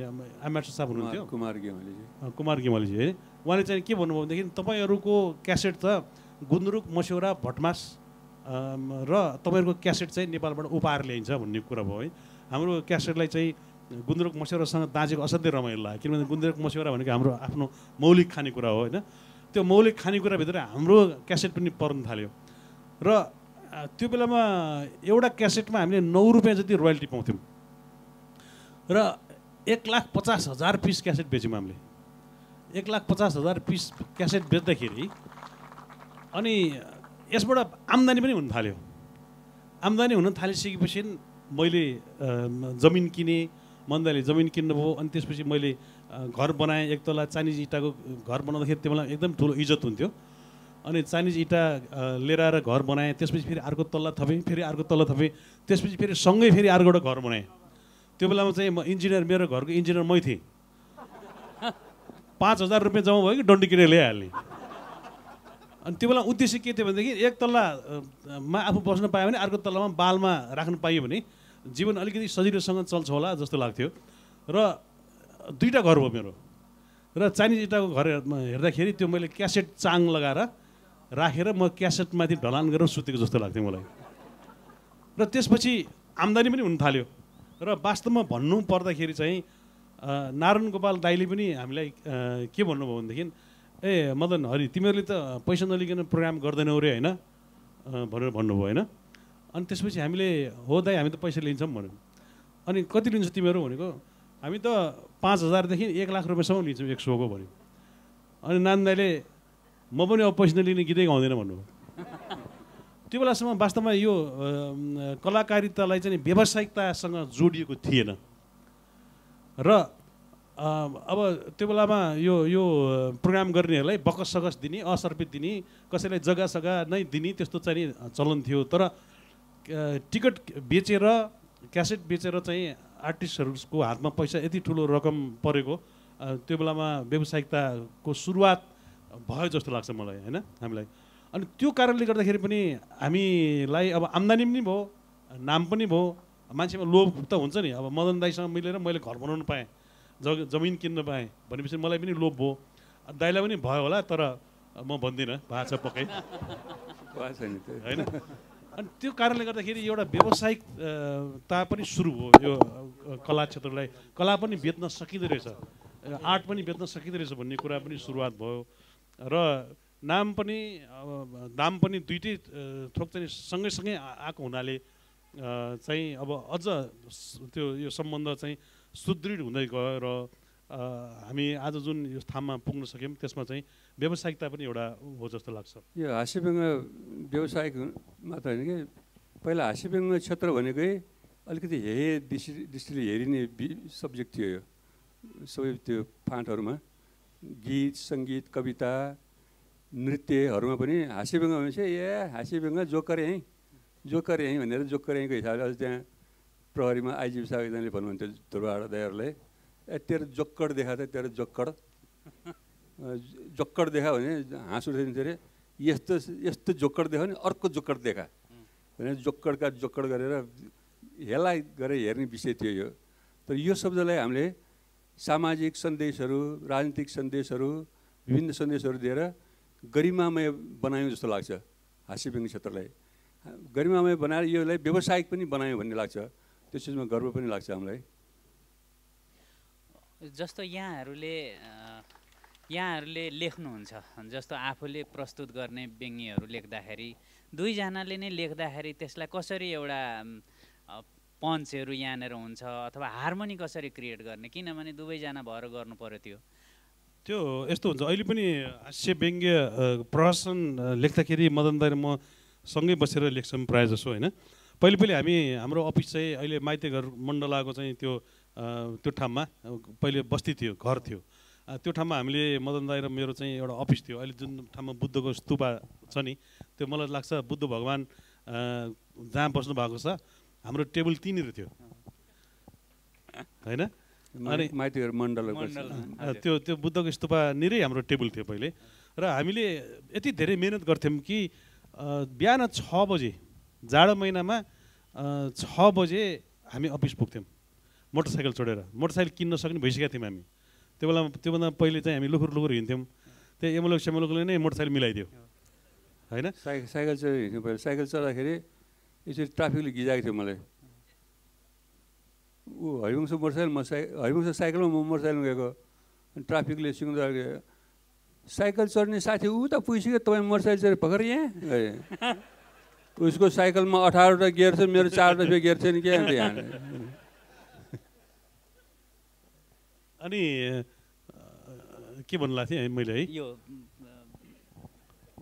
एमएस साहब हुनुहुन्थ्यो। कुमार गेवालीजी कुमार गेवालीजी है। उहाँले चाहिँ के भन्नुभयो भनेदेखि तपाईँहरूको क्यासेट त गुन्द्रुक मस्यौरा भटमास र तपाईँहरूको क्यासेट चाहिँ नेपालबाट उपहार ल्याइन्छ भन्ने कुरा भयो है। हाम्रो क्यासेटलाई चाहिँ गुन्द्रुक मस्यौरासँग दाँजेको असाध्यै रमाइलो लाग्यो। किनभने गुन्द्रुक मस्यौरा भनेको हाम्रो आफ्नो मौलिक खानेकुरा हो होइन। त्यो मौलिक खानेकुराभित्र हाम्रो क्यासेट पनि पर्न थाल्यो। र त्यो बेलामा एउटा क्यासेटमा हामीले नौ रुपियाँ जति रोयल्टी पाउँथ्यौँ। र एक लाख पचास हजार पिस क्यासेट बेच्यौँ हामीले। एक लाख पचास हजार पिस क्यासेट बेच्दाखेरि अनि यसबाट आम्दानी पनि हुन थाल्यो। आम्दानी हुन थालिसकेपछि मैले जमिन किनेँ मन्दाले जमिन किन्नुभयो अनि त्यसपछि मैले घर बनाएँ एक तला चाइनिज इँटाको घर बनाउँदाखेरि त्यो बेला एकदम ठुलो इज्जत हुन्थ्यो। अनि चाइनिज इँटा लिएर आएर घर बनाएँ त्यसपछि फेरि अर्को तल्ला थपेँ फेरि अर्को तल्ला थपेँ त्यसपछि फेरि सँगै फेरि अर्को एउटा घर बनाएँ। त्यो बेलामा चाहिँ म इन्जिनियर मेरो घरको इन्जिनियर मै थिएँ। पाँच हजार रुपियाँ जम्मा भयो कि डन्डी किनेर ल्याइहाल्ने। अनि त्यो बेला उद्देश्य के थियो भनेदेखि एक तल्ला अ, मा आफू बस्न पायो भने अर्को तल्लामा बालमा राख्न पाइयो भने जीवन अलिकति सजिलोसँग चल्छ होला जस्तो लाग्थ्यो। र दुईवटा घर भयो मेरो। र चाइनिज इँटाको घर हेर्- हेर्दाखेरि त्यो मैले क्यासेट चाङ लगाएर राखेर म क्यासेटमाथि ढलान गरेर सुतेको जस्तो लाग्थ्यो मलाई। र त्यसपछि आम्दानी पनि हुन थाल्यो। र वास्तवमा भन्नु पर्दाखेरि चाहिँ नारायण गोपाल दाईले पनि हामीलाई के भन्नुभयो भनेदेखि ए मदन हरि तिमीहरूले त पैसा नलिकन प्रोग्राम गर्दैनौ रे होइन? भनेर भन्नुभयो होइन? अनि त्यसपछि हामीले हो दाई हामी त पैसा लिन्छौँ भन्यौँ। अनि कति लिन्छ तिमीहरू भनेको हामी त पाँच हजारदेखि एक लाख रुपियाँसम्म लिन्छौँ एक सोको भन्यो। अनि नान दाईले म पनि अब पैसा नलिने गीतै गाउँदैन भन्नुभयो। त्यो बेलासम्म वास्तवमा यो कलाकारितालाई चाहिँ व्यावसायिकतासँग जोडिएको थिएन। र अब त्यो बेलामा यो यो प्रोग्राम गर्नेहरूलाई बकस सकस दिने असर्पित दिने कसैलाई जग्गा सग्गा नै दिने त्यस्तो चाहिँ चलन थियो। तर टिकट बेचेर क्यासेट बेचेर चाहिँ आर्टिस्टहरूको हातमा पैसा यति ठुलो रकम परेको त्यो बेलामा व्यावसायिकताको सुरुवात भयो जस्तो लाग्छ मलाई होइन? हामीलाई। अनि त्यो कारणले गर्दाखेरि पनि हामीलाई अब आम्दानी पनि भयो नाम पनि भयो। मान्छेमा लोभ त हुन्छ नि। अब मदन दाईसँग मिलेर मैले घर बनाउनु पाएँ जग जमिन किन्न पाएँ भनेपछि मलाई पनि लोभ भयो। दाईलाई पनि भयो होला तर म भन्दिनँ भएको छ पक्कै होइन? अनि त्यो कारणले गर्दाखेरि एउटा व्यावसायिक अ, ता पनि सुरु भयो यो कला क्षेत्रलाई। कला पनि बेच्न सकिँदो रहेछ। आर्ट पनि बेच्न सकिँदो रहेछ भन्ने कुरा पनि सुरुवात भयो। र नाम पनि अब दाम पनि दुइटै थोक चाहिँ सँगैसँगै आएको हुनाले चाहिँ अब अझ त्यो यो सम्बन्ध चाहिँ सुदृढ हुँदै गयो र हामी आज जुन यो स्थानमा पुग्न सक्यौँ त्यसमा चाहिँ व्यावसायिकता पनि एउटा हो जस्तो लाग्छ। यो हाँस्यव्यङ्ग व्यवसायिक मात्र होइन कि पहिला हाँस्यव्यङ्ग क्षेत्र भनेकै अलिकति हे दृष्टि दृष्टिले हेरिने सब्जेक्ट थियो यो। सबै त्यो फाँटहरूमा गीत सङ्गीत कविता नृत्यहरूमा पनि हाँस्यव्यङ्ग भनेपछि ए हाँस्यव्यङ्ग जोकर यहीँ जोकर यहीँ भनेर जोकर यहीँको हिसाबले अझ त्यहाँ प्रहरीमा आइजिपी साहब एकजनाले भन्नुहुन्थ्यो ध्रुवाडा दाईहरूलाई ए तेरो जोक्कड देखा त तेरो जोक्कड। जोक्कड देखा भने हाँस उठाइदिन्थ्यो अरे यस्तो यस्तो जोक्कड देखा भने अर्को जोक्कड देखा। भने जोक्कडका जोक्कड गरेर हेला गरेर हेर्ने विषय थियो यो। तर यो शब्दलाई हामीले सामाजिक सन्देशहरू राजनीतिक सन्देशहरू विभिन्न सन्देशहरू दिएर गरिमामय बनायौँ जस्तो लाग्छ हाँस्यव्यङ्ग क्षेत्रलाई। गरिमामय बनाएर योलाई व्यावसायिक पनि बनायौँ भन्ने लाग्छ। त्यो चिजमा गर्व पनि लाग्छ हामीलाई। जस्तो यहाँहरूले यहाँहरूले लेख्नुहुन्छ जस्तो आफूले प्रस्तुत गर्ने व्यङ्ग्यहरू लेख्दाखेरि दुईजनाले नै लेख्दाखेरि त्यसलाई कसरी एउटा पन्चहरू यहाँनिर हुन्छ अथवा हार्मोनी कसरी क्रिएट गर्ने? किनभने दुवैजना भएर गर्नु पऱ्यो त्यो। त्यो यस्तो हुन्छ। अहिले पनि हास्य व्यङ्ग्य प्रहसन लेख्दाखेरि मदन दाइ र म सँगै बसेर लेख्छौँ प्रायः जसो होइन? पहिले पहिले हामी हाम्रो अफिस चाहिँ अहिले माइती घर मण्डलाको चाहिँ त्यो त्यो ठाउँमा पहिले बस्ती थियो घर थियो। त्यो ठाउँमा हामीले मदन दाइ र मेरो चाहिँ एउटा अफिस थियो। अहिले जुन ठाउँमा बुद्धको स्तूपा छ नि त्यो मलाई लाग्छ बुद्ध भगवान् जहाँ बस्नु भएको छ हाम्रो टेबल त्यहीँनिर थियो। होइन? त्यो त्यो बुद्धको स्तूपा निरै हाम्रो टेबल थियो पहिले। र हामीले यति धेरै मिहिनेत गर्थ्यौँ कि बिहान छ बजे जाडो महिनामा छ बजे हामी अफिस पुग्थ्यौँ मोटरसाइकल चढेर। मोटरसाइकल किन्न सक्ने भइसकेका थियौँ हामी। त्यो बेला त्योभन्दा पहिले चाहिँ हामी लुखुर लुखुर हिँड्थ्यौँ। त्यो एमुलक सेमुलकले नै मोटरसाइकल मिलाइदियो। होइन? साइकल साइकल चढेर हिँड्नु पऱ्यो। साइकल चढ्दाखेरि यसरी ट्राफिकले गिजाएको थियो मलाई। ऊ हरिवंश मोटरसाइकल म साइ हरिवंश साइकलमा म मोटरसाइकलमा गएको अनि ट्राफिकले सिङ्गो साइकल चढ्ने साथी ऊ त पुगिसक्यो तपाईँ मोटरसाइकल चढेर भर्खर यहाँ? गए उसको साइकलमा अठारवटा गियर छ मेरो चारवटा फेरि गियर छैन के अन्त यहाँ। अनि के भन्नु लाग्थेँ है मैले है? यो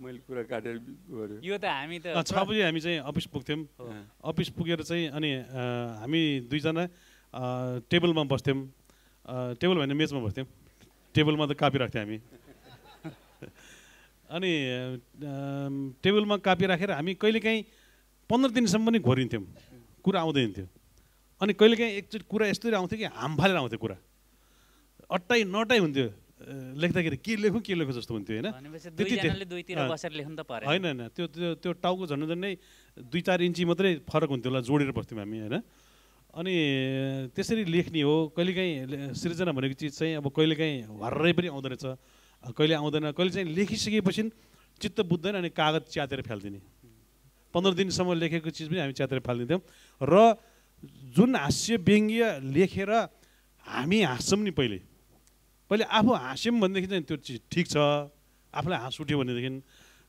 मैले कुरा काटेर यो त हामी त छ बजी हामी चाहिँ अफिस पुग्थ्यौँ। अफिस पुगेर चाहिँ अनि हामी दुईजना टेबलमा बस्थ्यौँ। टेबल भने मेचमा बस्थ्यौँ। टेबलमा त कापी राख्थ्यौँ हामी। अनि टेबलमा कापी राखेर हामी कहिलेकाहीँ पन्ध्र दिनसम्म पनि घोरिन्थ्यौँ। कुरा आउँदैन थियो। अनि कहिलेकाहीँ एकचोटि कुरा यस्तरी आउँथ्यो कि हाम फालेर आउँथ्यो कुरा। अट्टाइ नटाइ हुन्थ्यो। लेख्दाखेरि के लेखौँ के लेखौँ जस्तो हुन्थ्यो होइन? होइन होइन। त्यो त्यो त्यो टाउको झन्डै झन्डै दुई चार इन्ची मात्रै फरक हुन्थ्यो होला जोडेर बस्थ्यौँ हामी होइन? अनि त्यसरी लेख्ने हो। कहिलेकाहीँ सृजना भनेको चिज चाहिँ अब कहिलेकाहीँ हर्रै पनि आउँदो रहेछ कहिले आउँदैन। कहिले चाहिँ लेखिसकेपछि चित्त बुझ्दैन अनि कागज च्यातेर फालिदिने पन्ध्र दिनसम्म लेखेको चिज पनि हामी च्यातेर फालिदिन्थ्यौँ र जुन हास्य व्यङ्ग्य लेखेर हामी हाँस्छौँ नि पहिले पहिले आफू हाँस्यौँ भनेदेखि चाहिँ त्यो चिज ठिक छ। आफूलाई हाँस उठ्यो भनेदेखि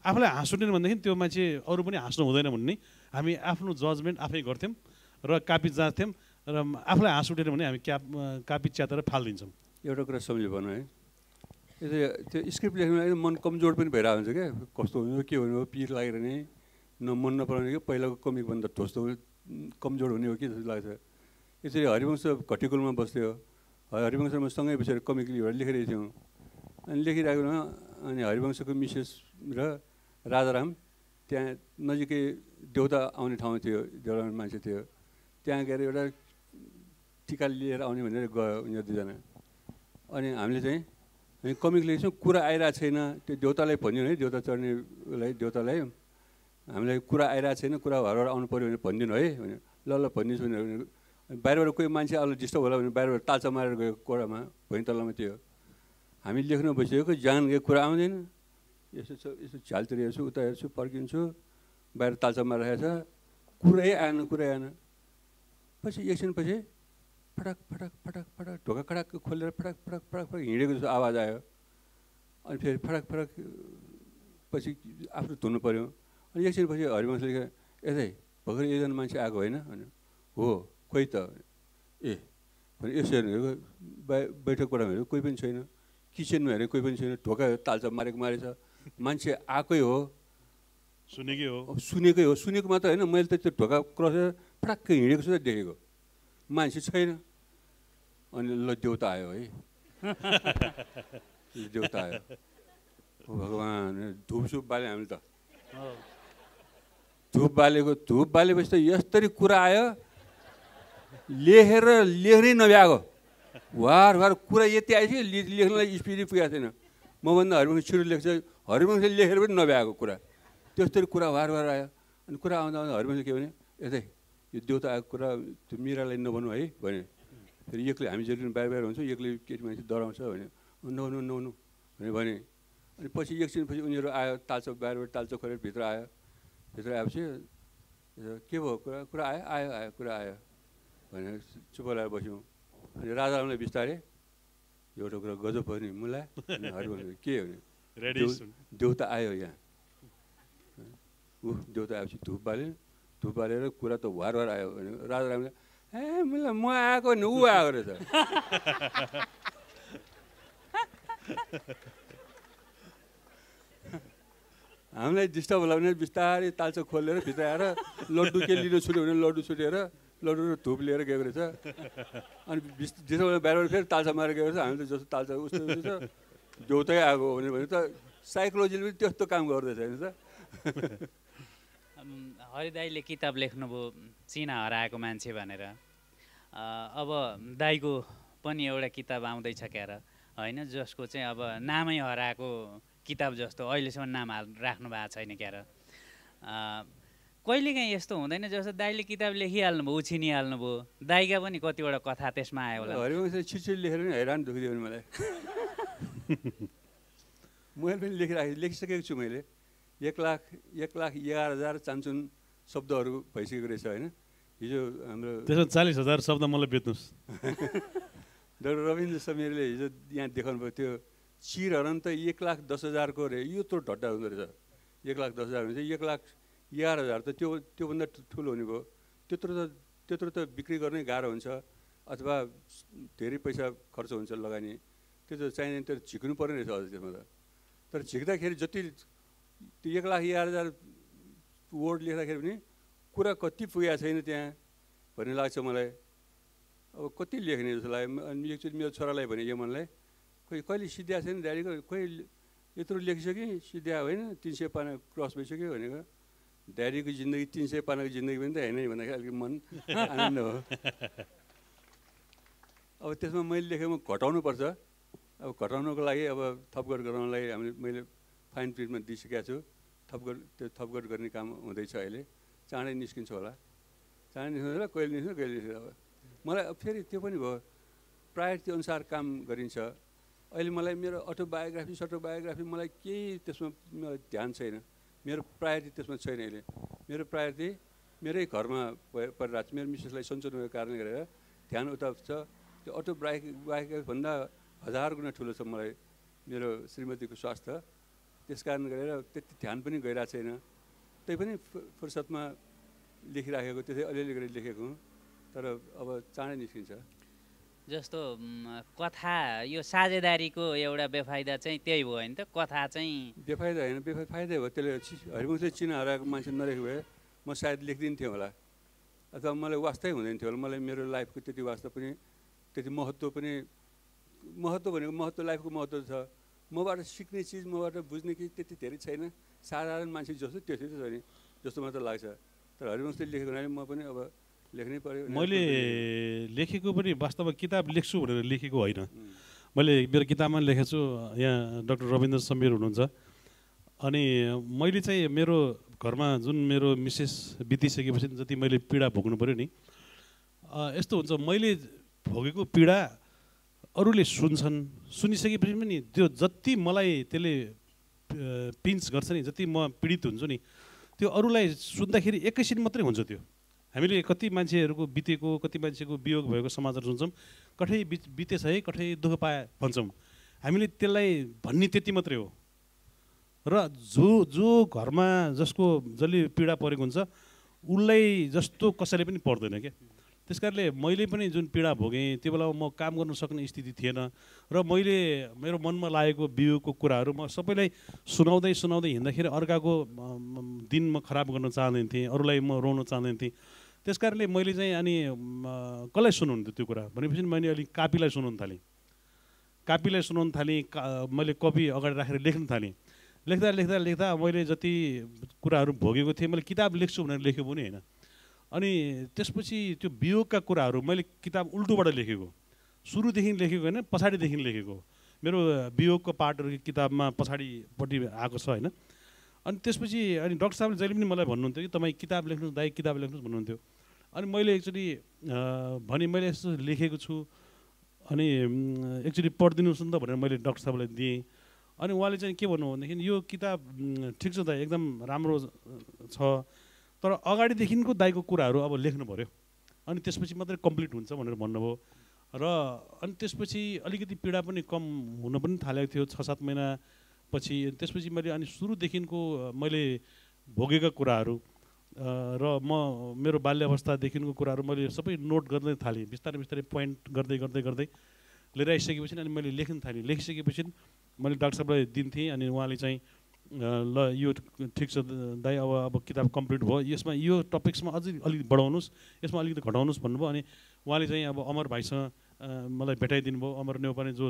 आफूलाई हाँस उठेन भनेदेखि त्यो मान्छे अरू पनि हाँस्नु हुँदैन भन्ने। हामी आफ्नो जजमेन्ट आफै गर्थ्यौँ। र कापी जाँच्थ्यौँ र आफूलाई हाँस उठेन भने हामी क्याप कापी च्यातेर फालिदिन्छौँ। एउटा कुरा सम्झ्यो भनौँ है। त्यो स्क्रिप्ट लेख्नुलाई मन कमजोर पनि भइरहेको हुन्छ क्या। कस्तो हुनु के हुनु पिर लागेर नै न मन नपराउने कि पहिलाको कमिकभन्दा हुने कमजोर हुने हो कि जस्तो लाग्छ। यसरी हरिवंश घटिकुलमा बस्थ्यो। हरिवंशमा सँगै बसेर कमिक लेखिरहेको थियौँ। अनि लेखिरहेकोमा अनि हरिवंशको मिसेस र राजाराम त्यहाँ नजिकै देउता आउने ठाउँ थियो देउता मान्छे थियो। त्यहाँ गएर एउटा टिका लिएर आउने भनेर गयो उनीहरू दुईजना। अनि हामीले चाहिँ हामी कमिक लेख्छौँ कुरा आइरहेको छैन। त्यो देउतालाई भनिदिनु है देउता चढ्नेलाई देउतालाई हामीलाई कुरा आइरहेको छैन कुरा घरबाट आउनु पऱ्यो भने भनिदिनु है भने ल ल भनिदिन्छु भनेर बाहिरबाट कोही मान्छे आउनु डिस्टर्ब होला भने बाहिरबाट तालचा मारेर गयो कोडामा भैँ तल्लामा थियो हामी लेख्नु बसिएको जान गएको कुरा आउँदैन। यसो छ यसो झ्यालतिर हेर्छु उता हेर्छु पर्खिन्छु बाहिर तालचा मारिरहेको छ। कुरै आएन कुरै आएन। पछि एकछिनपछि फटाक फटाक फटाक फटाक ढोका खडाक खोलेर फटाक फटाक फटाक फटाक हिँडेको जस्तो आवाज आयो। अनि फेरि फटाक फटाक पछि आफ्नो धुनु पऱ्यो अनि एकछिनपछि हरिवंशले यतै भर्खर एकजना मान्छे आएको होइन? भने हो खोइ त। ए भने यसो हेर्नु बैठक हेऱ्यो कोही पनि छैन। किचनमा हेऱ्यो कोही पनि छैन। ढोका तालचा मारेको मारेछ। मान्छे आएकै हो। सुनेकै हो। सुनेकै हो। सुनेको मात्र होइन मैले त त्यो ढोका क्रस फटाक्कै हिँडेको छु त देखेको मान्छे छैन अनि ल देउता आयो है देउता आयो भगवान् धुपसुप बाल्यो हामीले त धुप बालेको धुप बालेपछि त यस्तरी कुरा आयो लेखेर लेख्नै नभ्याएको वार वार कुरा यति ले- लेख्नलाई स्पिड पुगेको छैन मभन्दा हरिवंश छिटो लेख्छ हरिवंशले लेखेर पनि नभ्याएको कुरा त्यस्तरी कुरा वार वार आयो अनि कुरा आउँदा आउँदा हरिवंशले के भने यतै यो देउता आएको कुरा त्यो मिरालाई नभन्नु है भने फेरि एक्लै हामी पनि बाहिर बाहिर हुन्छौँ एक्लै केटी मान्छे डराउँछ भने नहुनु नहुनु भने भने। अनि पछि एकछिनपछि उनीहरू आयो ताल्चो बाहिरबाट ताल्चो खोलेर भित्र आयो। भित्र आएपछि के भयो? कुरा कुरा आयो? आयो आयो कुरा आयो भनेर चुप लगाएर बस्यौँ। अनि राजालाई बिस्तारै एउटा कुरा गजब भयो नि मुला के हो भने देउता आयो यहाँ। ऊ देउता आएपछि धुप बाल्यो बालेर कुरा त वार वार आयो भने राजारामले ए मुला म आएको नि ऊ आएको रहेछ। हामीलाई डिस्टर्ब होला भने बिस्तारै तालचो खोलेर भित्र आएर लड्डु के लिनु छुट्यो भने लड्डु छुटेर लड्डु र धुप लिएर गएको रहेछ। अनि डिस्टर्ब बाहिरबाट फेरि तालचा मारेर गएको रहेछ। हामी त जस्तो तालचा उस्तो रहेछ। देउतै आएको हो भने त साइकोलोजीले पनि त्यस्तो काम गर्दैछ होइन त। हरिदाईले किताब लेख्नुभयो चिना हराएको मान्छे भनेर। अब दाईको पनि एउटा किताब आउँदैछ क्यार होइन? जसको चाहिँ अब नामै हराएको किताब जस्तो अहिलेसम्म नाम हाल राख्नु भएको छैन क्यार। कहिलेकाहीँ यस्तो हुँदैन जस्तो दाईले किताब लेखिहाल्नुभयो उछिनिहाल्नुभयो दाईका पनि कतिवटा कथा त्यसमा आयो होला। हरिवंशले छिटछिट लेखेर पनि हैरान दुखिदियो मलाई। मैले पनि लेखिराखेँ लेखिसकेको छु मैले। एक लाख एक लाख एघार हजार चान्चुन शब्दहरू भइसकेको रहेछ होइन। हिजो हाम्रो त्यसमा चालिस हजार शब्द मलाई बेच्नुहोस्। डाक्टर रविन्द्र समीरले हिजो यहाँ देखाउनु भयो त्यो चिरहरन त एक लाख दस हजारको रे यत्रो ढड्डा हुँदो रहेछ। एक लाख दस हजार चाहिँ एक लाख एघार हजार त त्यो त्योभन्दा ठुलो हुने भयो। त्यत्रो त त्यत्रो त बिक्री गर्नै गाह्रो हुन्छ अथवा धेरै पैसा खर्च हुन्छ लगानी। त्यो त चाहिने त्यो झिक्नु पर्ने रहेछ अझ त्यसमा त। तर झिक्दाखेरि जति त्यो एक लाख एघार हजार वर्ड लेख्दाखेरि पनि कुरा कति पुगेको छैन त्यहाँ भन्ने लाग्छ मलाई। अब कति लेख्ने जस्तो लाग्यो। अनि एकचोटि मेरो छोरालाई भने यो मनलाई। खोइ कहिले सिद्ध्या छैन ड्याडीको खोइ यत्रो लेखिसक्यो सिद्ध्या होइन तिन सय पाना क्रस भइसक्यो भनेको। ड्याडीको जिन्दगी तिन सय पानाको जिन्दगी पनि त होइन भन्दाखेरि अलिक मन आनन्द हो। अब त्यसमा मैले लेखेमा घटाउनुपर्छ अब घटाउनुको लागि अब थपगढ गराउनलाई हामीले मैले फाइन प्रिन्टमा दिइसकेको छु। थपगढ त्यो थपगढ गर्ने काम हुँदैछ अहिले। चाँडै निस्किन्छ होला। चाँडै निस्किन्छ होला कहिले निस्किन्छ कहिले निस्किन्छ मलाई फेरि त्यो पनि भयो। प्रायोरिटी अनुसार काम गरिन्छ। अहिले मलाई मेरो अटोबायोग्राफी सटोबायोग्राफी मलाई केही त्यसमा ध्यान छैन। मेरो प्रायोरिटी त्यसमा छैन अहिले। मेरो प्रायोरिटी मेरै घरमा परिरहेको छ। मेरो मिसेसलाई सन्चो नभएको कारणले गरेर ध्यान उता छ। त्यो अटोबायोग्राफी भन्दा हजार गुणा ठुलो छ मलाई मेरो श्रीमतीको स्वास्थ्य। त्यस कारण गरेर त्यति ध्यान पनि गइरहेको छैन। त्यही पनि फुर्सदमा लेखिराखेको त्यसै अलिअलि गरेर लेखेको हुँ तर अब चाँडै निस्किन्छ। जस्तो कथा यो साझेदारीको एउटा बेफाइदा चाहिँ त्यही भयो नि त? कथा चाहिँ बेफाइदा होइन बेफाइ फाइदै हो त्यसले हरिवंशले चिना हराएको मान्छे नलेखेको भए म सायद लेखिदिन्थेँ होला। अथवा मलाई वास्तै हुँदैन थियो होला। मलाई मेरो लाइफको त्यति वास्ता पनि त्यति महत्त्व पनि महत्त्व भनेको महत्त्व लाइफको महत्त्व छ। मबाट सिक्ने चिज मबाट बुझ्ने चिज त्यति धेरै छैन। साधारण मान्छे जस्तो त्यति त छ नि जस्तो त लाग्छ। तर हरिवंशले लेखेको हुनाले म पनि अब लेख्नै पऱ्यो मैले लेखेको पनि वास्तवमा किताब लेख्छु भनेर लेखेको होइन। मैले मेरो किताबमा लेखेको छु यहाँ डक्टर रविन्द्र समीर हुनुहुन्छ। अनि मैले चाहिँ मेरो घरमा जुन मेरो मिसेस बितिसकेपछि जति मैले पीडा भोग्नु पऱ्यो नि यस्तो हुन्छ मैले भोगेको पीडा अरूले सुन्छन्। सुनिसकेपछि पनि त्यो जति मलाई त्यसले पिन्च गर्छ नि जति म पीडित हुन्छु नि त्यो अरूलाई सुन्दाखेरि एकैछिन मात्रै हुन्छ त्यो। हामीले कति मान्छेहरूको बितेको कति मान्छेको वियोग भएको समाचार सुन्छौँ कठै बित बितेछ है कठै दुःख पाए भन्छौँ। हामीले त्यसलाई भन्ने त्यति मात्रै हो। र जो जो घरमा जसको जसले पीडा परेको हुन्छ उसलाई जस्तो कसैले पनि पर्दैन क्या। त्यस कारणले मैले पनि जुन पीडा भोगेँ त्यो बेलामा म काम गर्न सक्ने स्थिति थिएन र मैले मेरो मनमा लागेको वियोगको कुराहरू म सबैलाई सुनाउँदै सुनाउँदै हिँड्दाखेरि अर्काको दिन म खराब गर्न चाहँदैन थिएँ अरूलाई म रोउन चाहँदैन थिएँ। त्यस कारणले मैले चाहिँ अनि कसलाई सुनाउनु त्यो कुरा? भनेपछि मैले अलिक कापीलाई सुनाउनु थालेँ। कापीलाई सुनाउनु थालेँ का मैले कपी अगाडि राखेर लेख्न थालेँ। लेख्दा लेख्दा लेख्दा मैले जति कुराहरू भोगेको थिएँ मैले किताब लेख्छु भनेर लेखेको पनि होइन। अनि त्यसपछि त्यो वियोगका कुराहरू मैले किताब उल्टोबाट लेखेको। सुरुदेखि लेखेको होइन पछाडिदेखि लेखेको। मेरो वियोगको पार्टहरू किताबमा पछाडिपट्टि आएको छ होइन। अनि त्यसपछि अनि डक्टर साहबले जहिले पनि मलाई भन्नुहुन्थ्यो कि तपाईँ किताब लेख्नुहोस् दाइ किताब लेख्नुहोस् भन्नुहुन्थ्यो। अनि मैले एक्चुली भने मैले यस्तो लेखेको छु। अनि एक्चुली पढिदिनुहोस् न त भनेर मैले डक्टर साहबलाई दिएँ। अनि उहाँले चाहिँ के भन्नु भनेदेखि यो किताब ठिक छ दाइ एकदम राम्रो छ। तर अगाडिदेखिको दाइको कुराहरू अब लेख्नु पऱ्यो अनि त्यसपछि मात्रै कम्प्लिट हुन्छ भनेर भन्नुभयो। र अनि त्यसपछि अलिकति पीडा पनि कम हुन पनि थालेको थियो छ सात महिना पछि त्यसपछि मैले अनि सुरुदेखिको मैले भोगेका कुराहरू र म मेरो बाल्य अवस्थादेखिको कुराहरू मैले सबै नोट गर्दै थालेँ। बिस्तारै बिस्तारै पोइन्ट गर्दै गर्दै गर्दै लिएर आइसकेपछि अनि मैले लेख्न थालेँ। लेखिसकेपछि मैले डाक्टर साहबलाई दिन्थेँ अनि उहाँले चाहिँ ल यो ठिक छ दाइ अब अब किताब कम्प्लिट भयो। यसमा यो टपिक्समा अझै अलिकति बढाउनुहोस् यसमा अलिकति घटाउनुहोस् भन्नुभयो। अनि उहाँले चाहिँ अब अमर भाइसँग मलाई भेटाइदिनु भयो अमर नेउपाने जो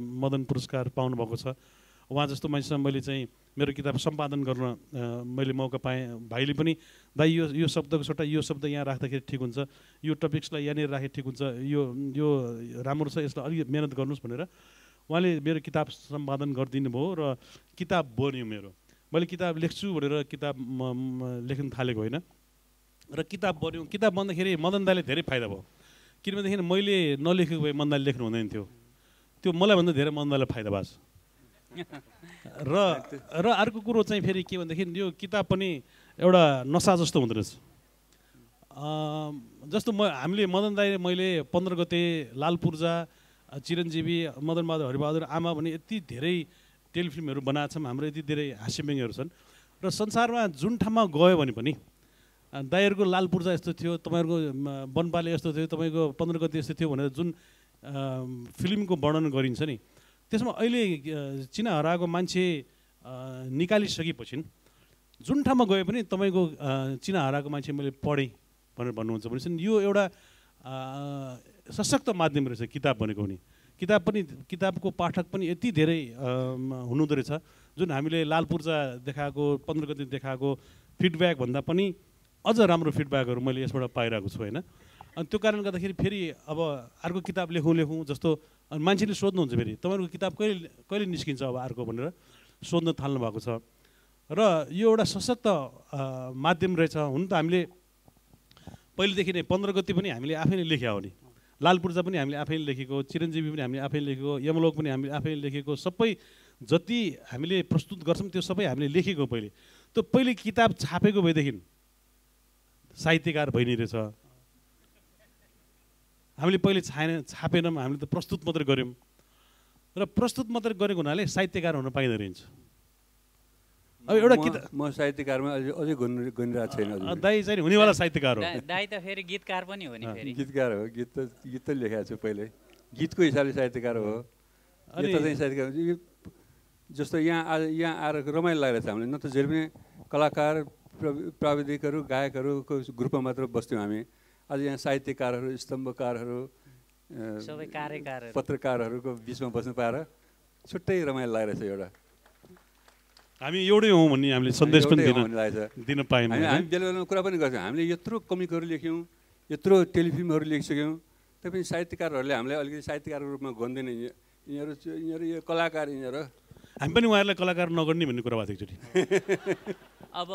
मदन पुरस्कार पाउनुभएको छ। उहाँ जस्तो मान्छेसँग मैले चाहिँ मेरो किताब सम्पादन गर्न मैले मौका पाएँ भाइले पनि दाइ यो यो शब्दको सट्टा यो शब्द यहाँ राख्दाखेरि ठिक हुन्छ। यो टपिक्सलाई यहाँनिर राखे ठिक हुन्छ। यो यो राम्रो छ यसलाई अलिक मिहिनेत गर्नुहोस् भनेर उहाँले मेरो किताब सम्पादन गरिदिनु भयो र किताब बन्यो मेरो। मैले किताब लेख्छु भनेर किताब लेख्न थालेको होइन। र किताब बन्यो। किताब बन्दाखेरि मदन दाईले धेरै फाइदा भयो। किनभनेदेखि मैले नलेखेको भए मदन दाईले लेख्नु हुँदैन थियो। त्यो मलाई भन्दा धेरै मदन दाईलाई फाइदा भएको छ र र अर्को कुरो चाहिँ फेरि के भनेदेखि यो किताब पनि एउटा नसा जस्तो हुँदो रहेछ। जस्तो म हामीले मदन दाई मैले पन्ध्र गते लाल पूर्जा चिरञ्जीवी मदन बहादुर हरिबहादुर आमा भने यति धेरै टेलिफिल्महरू बनाएको छौँ हाम्रो यति धेरै हास्यव्यङ्गहरू छन्। र संसारमा जुन ठाउँमा गयो भने पनि अ, दाईहरूको लाल पूर्जा यस्तो थियो तपाईँहरूको म, वनपाले यस्तो थियो तपाईँको पन्ध्र गते यस्तो थियो भनेर जुन फिल्मको वर्णन गरिन्छ नि त्यसमा अहिले चिना हराएको मान्छे निकालिसकेपछि जुन ठाउँमा गए पनि तपाईँको चिना हराएको मान्छे मैले पढेँ भनेर भन्नुहुन्छ भनेपछि यो एउटा सशक्त माध्यम रहेछ किताब भनेको पनि किताब पनि किताबको पाठक पनि यति धेरै हुनुहुँदो रहेछ जुन हामीले लाल पूर्जा देखाएको पन्ध्र गति देखाएको फिडब्याक भन्दा पनि अझ राम्रो फिडब्याकहरू मैले यसबाट पाइरहेको छु होइन? अनि त्यो कारणले गर्दाखेरि फेरि अब अर्को किताब लेखौँ लेखौँ जस्तो अनि मान्छेले सोध्नुहुन्छ फेरि तपाईँहरूको किताब कहिले कहिले निस्किन्छ अब अर्को? भनेर सोध्न थाल्नु भएको छ। र यो एउटा सशक्त माध्यम रहेछ हुन त हामीले पहिलेदेखि नै पन्ध्र गति पनि हामीले आफैले लेख्या हो नि लाल पूर्जा पनि हामीले आफैले लेखेको चिरञ्जीवी पनि हामीले आफैले लेखेको यमलोक पनि हामीले आफैले लेखेको सबै जति हामीले प्रस्तुत गर्छौँ त्यो सबै हामीले लेखेको पहिले। त्यो पहिले किताब छापेको भएदेखि साहित्यकार भइने रहेछ। हामीले पहिले छाएन छापेनौँ हामीले त प्रस्तुत मात्रै गऱ्यौँ। र प्रस्तुत मात्रै गरेको हुनाले साहित्यकार हुन पाइँदो रहेछ। अब एउटा म- किताब म साहित्यकारमा अझै अझै गुन गुनिरहेको छैन। दाई चाहिँ हुनेवाला साहित्यकार हो। दाई त फेरि गीतकार पनि हो नि फेरि। गीतकार हो। गीत त गीत त लेखाएको छु पहिल्यै। गीतको हिसाबले साहित्यकार हो। अनि- चाहिँ साहित्यकार जस्तो यहाँ आज यहाँ आएर रमाइलो लागिरहेको छ हामीलाई। न त जहिले पनि कलाकार प्रवि- प्राविधिकहरू गायकहरूको ग्रुपमा मात्र बस्थ्यौँ हामी। आज यहाँ साहित्यकारहरू स्तम्भकारहरू पत्रकारहरूको बिचमा बस्नु पाएर छुट्टै रमाइलो लागिरहेछ एउटा। हामी एउटै हौँ भन्ने हामीले सन्देश पनि दिन दिन पायौँ हामी बेला बेलामा कुरा पनि गर्छौँ। हामीले यत्रो कमिकहरू लेख्यौँ यत्रो टेलिफिल्महरू लेखिसक्यौँ। तैपनि साहित्यकारहरूले हामीलाई अलिकति साहित्यकारको रूपमा गन्दैन। यिनी- यिनीहरू यिनीहरू यो कलाकार यिनीहरू। हामी पनि उहाँहरूलाई कलाकार नगर्ने भन्ने कुरा भएको थियो एकचोटि। अब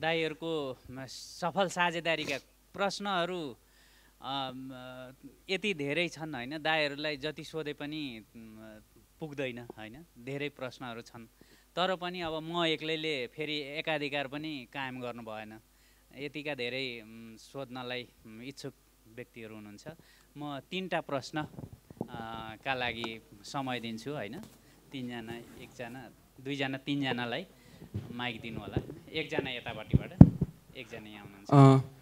दाईहरूको सफल साझेदारीका प्रश्नहरू यति धेरै छन् होइन। दाईहरूलाई जति सोधे पनि पुग्दैन होइन। धेरै प्रश्नहरू छन्। तर पनि अब म एक्लैले फेरि एकाधिकार पनि कायम गर्नु भएन। यतिका धेरै सोध्नलाई इच्छुक व्यक्तिहरू हुनुहुन्छ। म तिनवटा प्रश्न का लागि समय दिन्छु होइन? तिनजना एकजना दुईजना तिनजनालाई माइक दिनु होला। एकजना यतापट्टिबाट एकजना यहाँ हुनुहुन्छ।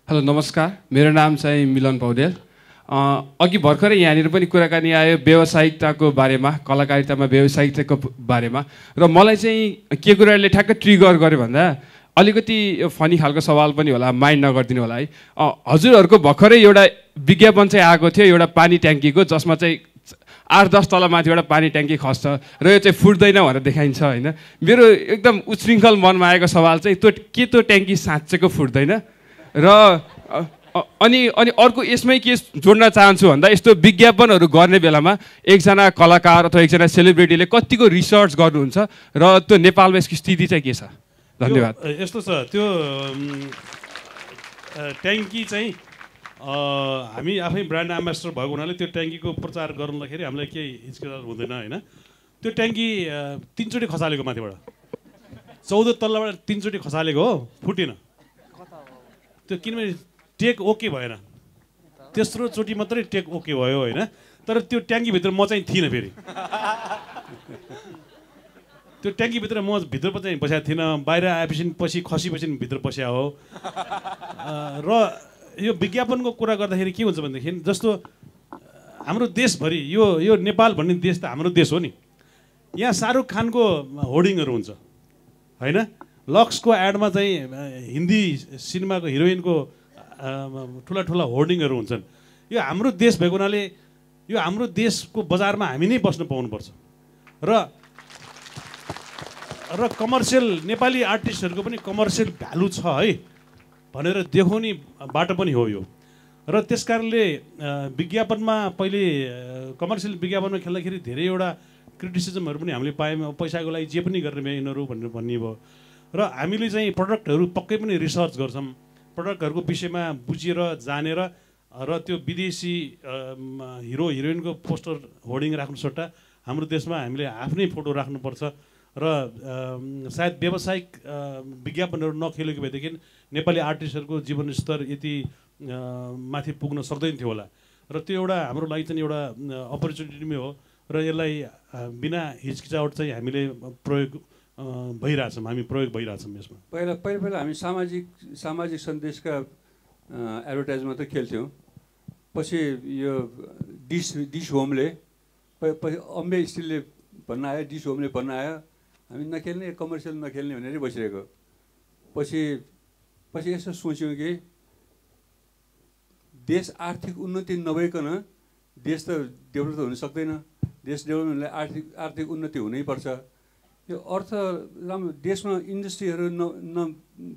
हेलो नमस्कार। मेरो नाम चाहिँ मिलन पौडेल। अघि भर्खरै यहाँनिर पनि कुराकानी आयो व्यावसायिकताको बारेमा कलाकारितामा व्यावसायिकताको बारेमा। र मलाई चाहिँ के कुराले ठ्याक्क ट्रिगर गर्यो भन्दा अलिकति फनी खालको सवाल पनि होला माइन्ड नगरिदिनु होला है। हजुरहरूको भर्खरै एउटा विज्ञापन चाहिँ आएको थियो एउटा पानी ट्याङ्कीको जसमा चाहिँ आठ दस तल माथिबाट पानी ट्याङ्की खस्छ र यो चाहिँ फुट्दैन भनेर देखाइन्छ होइन। मेरो एकदम उच्छृङ्खल मनमा आएको सवाल चाहिँ त्यो के त्यो ट्याङ्की साँच्चैको फुट्दैन? र अनि अनि अर्को यसमै के जोड्न चाहन्छु भन्दा यस्तो विज्ञापनहरू गर्ने बेलामा एकजना कलाकार अथवा एकजना सेलिब्रिटीले कतिको रिसर्च गर्नुहुन्छ र त्यो नेपालमा यसको स्थिति चाहिँ के छ? धन्यवाद। यस्तो छ त्यो ट्याङ्की चाहिँ हामी आफै ब्रान्ड एम्बेसडर भएको हुनाले त्यो ट्याङ्कीको प्रचार गर्नुलाई हामीलाई केही हिचकिचाट हुँदैन होइन? त्यो ट्याङ्की तिनचोटि खसालेको माथिबाट। चौध तल्लाबाट तिनचोटि खसालेको हो फुटेन। त्यो किनभने टेक ओके भएन। तेस्रो चोटि मात्रै टेक ओके भयो होइन। तर त्यो ट्याङ्कीभित्र म चाहिँ थिइनँ फेरि। त्यो ट्याङ्कीभित्र म भित्र चाहिँ बसेको थिइनँ। बाहिर आएपछि पछि खसेपछि भित्र बस्या हो। र यो विज्ञापनको कुरा गर्दाखेरि के हुन्छ भनेदेखि जस्तो हाम्रो देशभरि यो यो नेपाल भन्ने देश त हाम्रो देश हो नि। यहाँ शाहरुख खानको होर्डिङहरू हुन्छ। होइन? लक्सको एडमा चाहिँ हिन्दी सिनेमाको हिरोइनको ठुला ठुला होर्डिङहरू हुन्छन्। यो हाम्रो देश भएको हुनाले यो हाम्रो देशको बजारमा हामी नै बस्न पाउनुपर्छ। र र कमर्सियल नेपाली आर्टिस्टहरूको पनि कमर्सियल भ्यालु छ है भनेर देखाउने बाटो पनि हो यो। र त्यस कारणले विज्ञापनमा पहिले कमर्सियल विज्ञापनमा खेल्दाखेरि धेरैवटा क्रिटिसिजमहरू पनि हामीले पायौँ। पैसाको लागि जे पनि गर्ने यिनीहरू भनेर भन्ने भयो। र हामीले चाहिँ प्रडक्टहरू पक्कै पनि रिसर्च गर्छौँ। प्रडक्टहरूको विषयमा बुझेर जानेर र त्यो विदेशी हिरो हिरोइनको पोस्टर होर्डिङ राख्नु सट्टा हाम्रो देशमा हामीले आफ्नै फोटो राख्नुपर्छ। र सायद व्यावसायिक विज्ञापनहरू नखेलेको भएदेखि नेपाली आर्टिस्टहरूको जीवनस्तर यति माथि पुग्न सक्दैन थियो होला। र त्यो एउटा हाम्रो लागि चाहिँ एउटा अपर्च्युनिटी नै हो। र यसलाई बिना हिचकिचावट चाहिँ हामीले प्रयोग भइरहेछौँ हामी प्रयोग भइरहेछौँ यसमा। पहिला पहिला पहिला हामी सामाजिक सामाजिक सन्देशका एडभर्टाइज मात्रै खेल्थ्यौँ। पछि यो डिस डिस होमले पछि अम्बे स्टिलले भन्न आयो डिस होमले भन्न आयो। हामी नखेल्ने कमर्सियल नखेल्ने भनेरै बसिरहेको। पछि पछि यसो सोच्यौँ कि देश आर्थिक उन्नति नभइकन देश त डेभलप त हुन सक्दैन। देश डेभलप हुनलाई आर्थिक आर्थिक उन्नति हुनैपर्छ। यो अर्थ राम्रो देशमा इन्डस्ट्रीहरू न न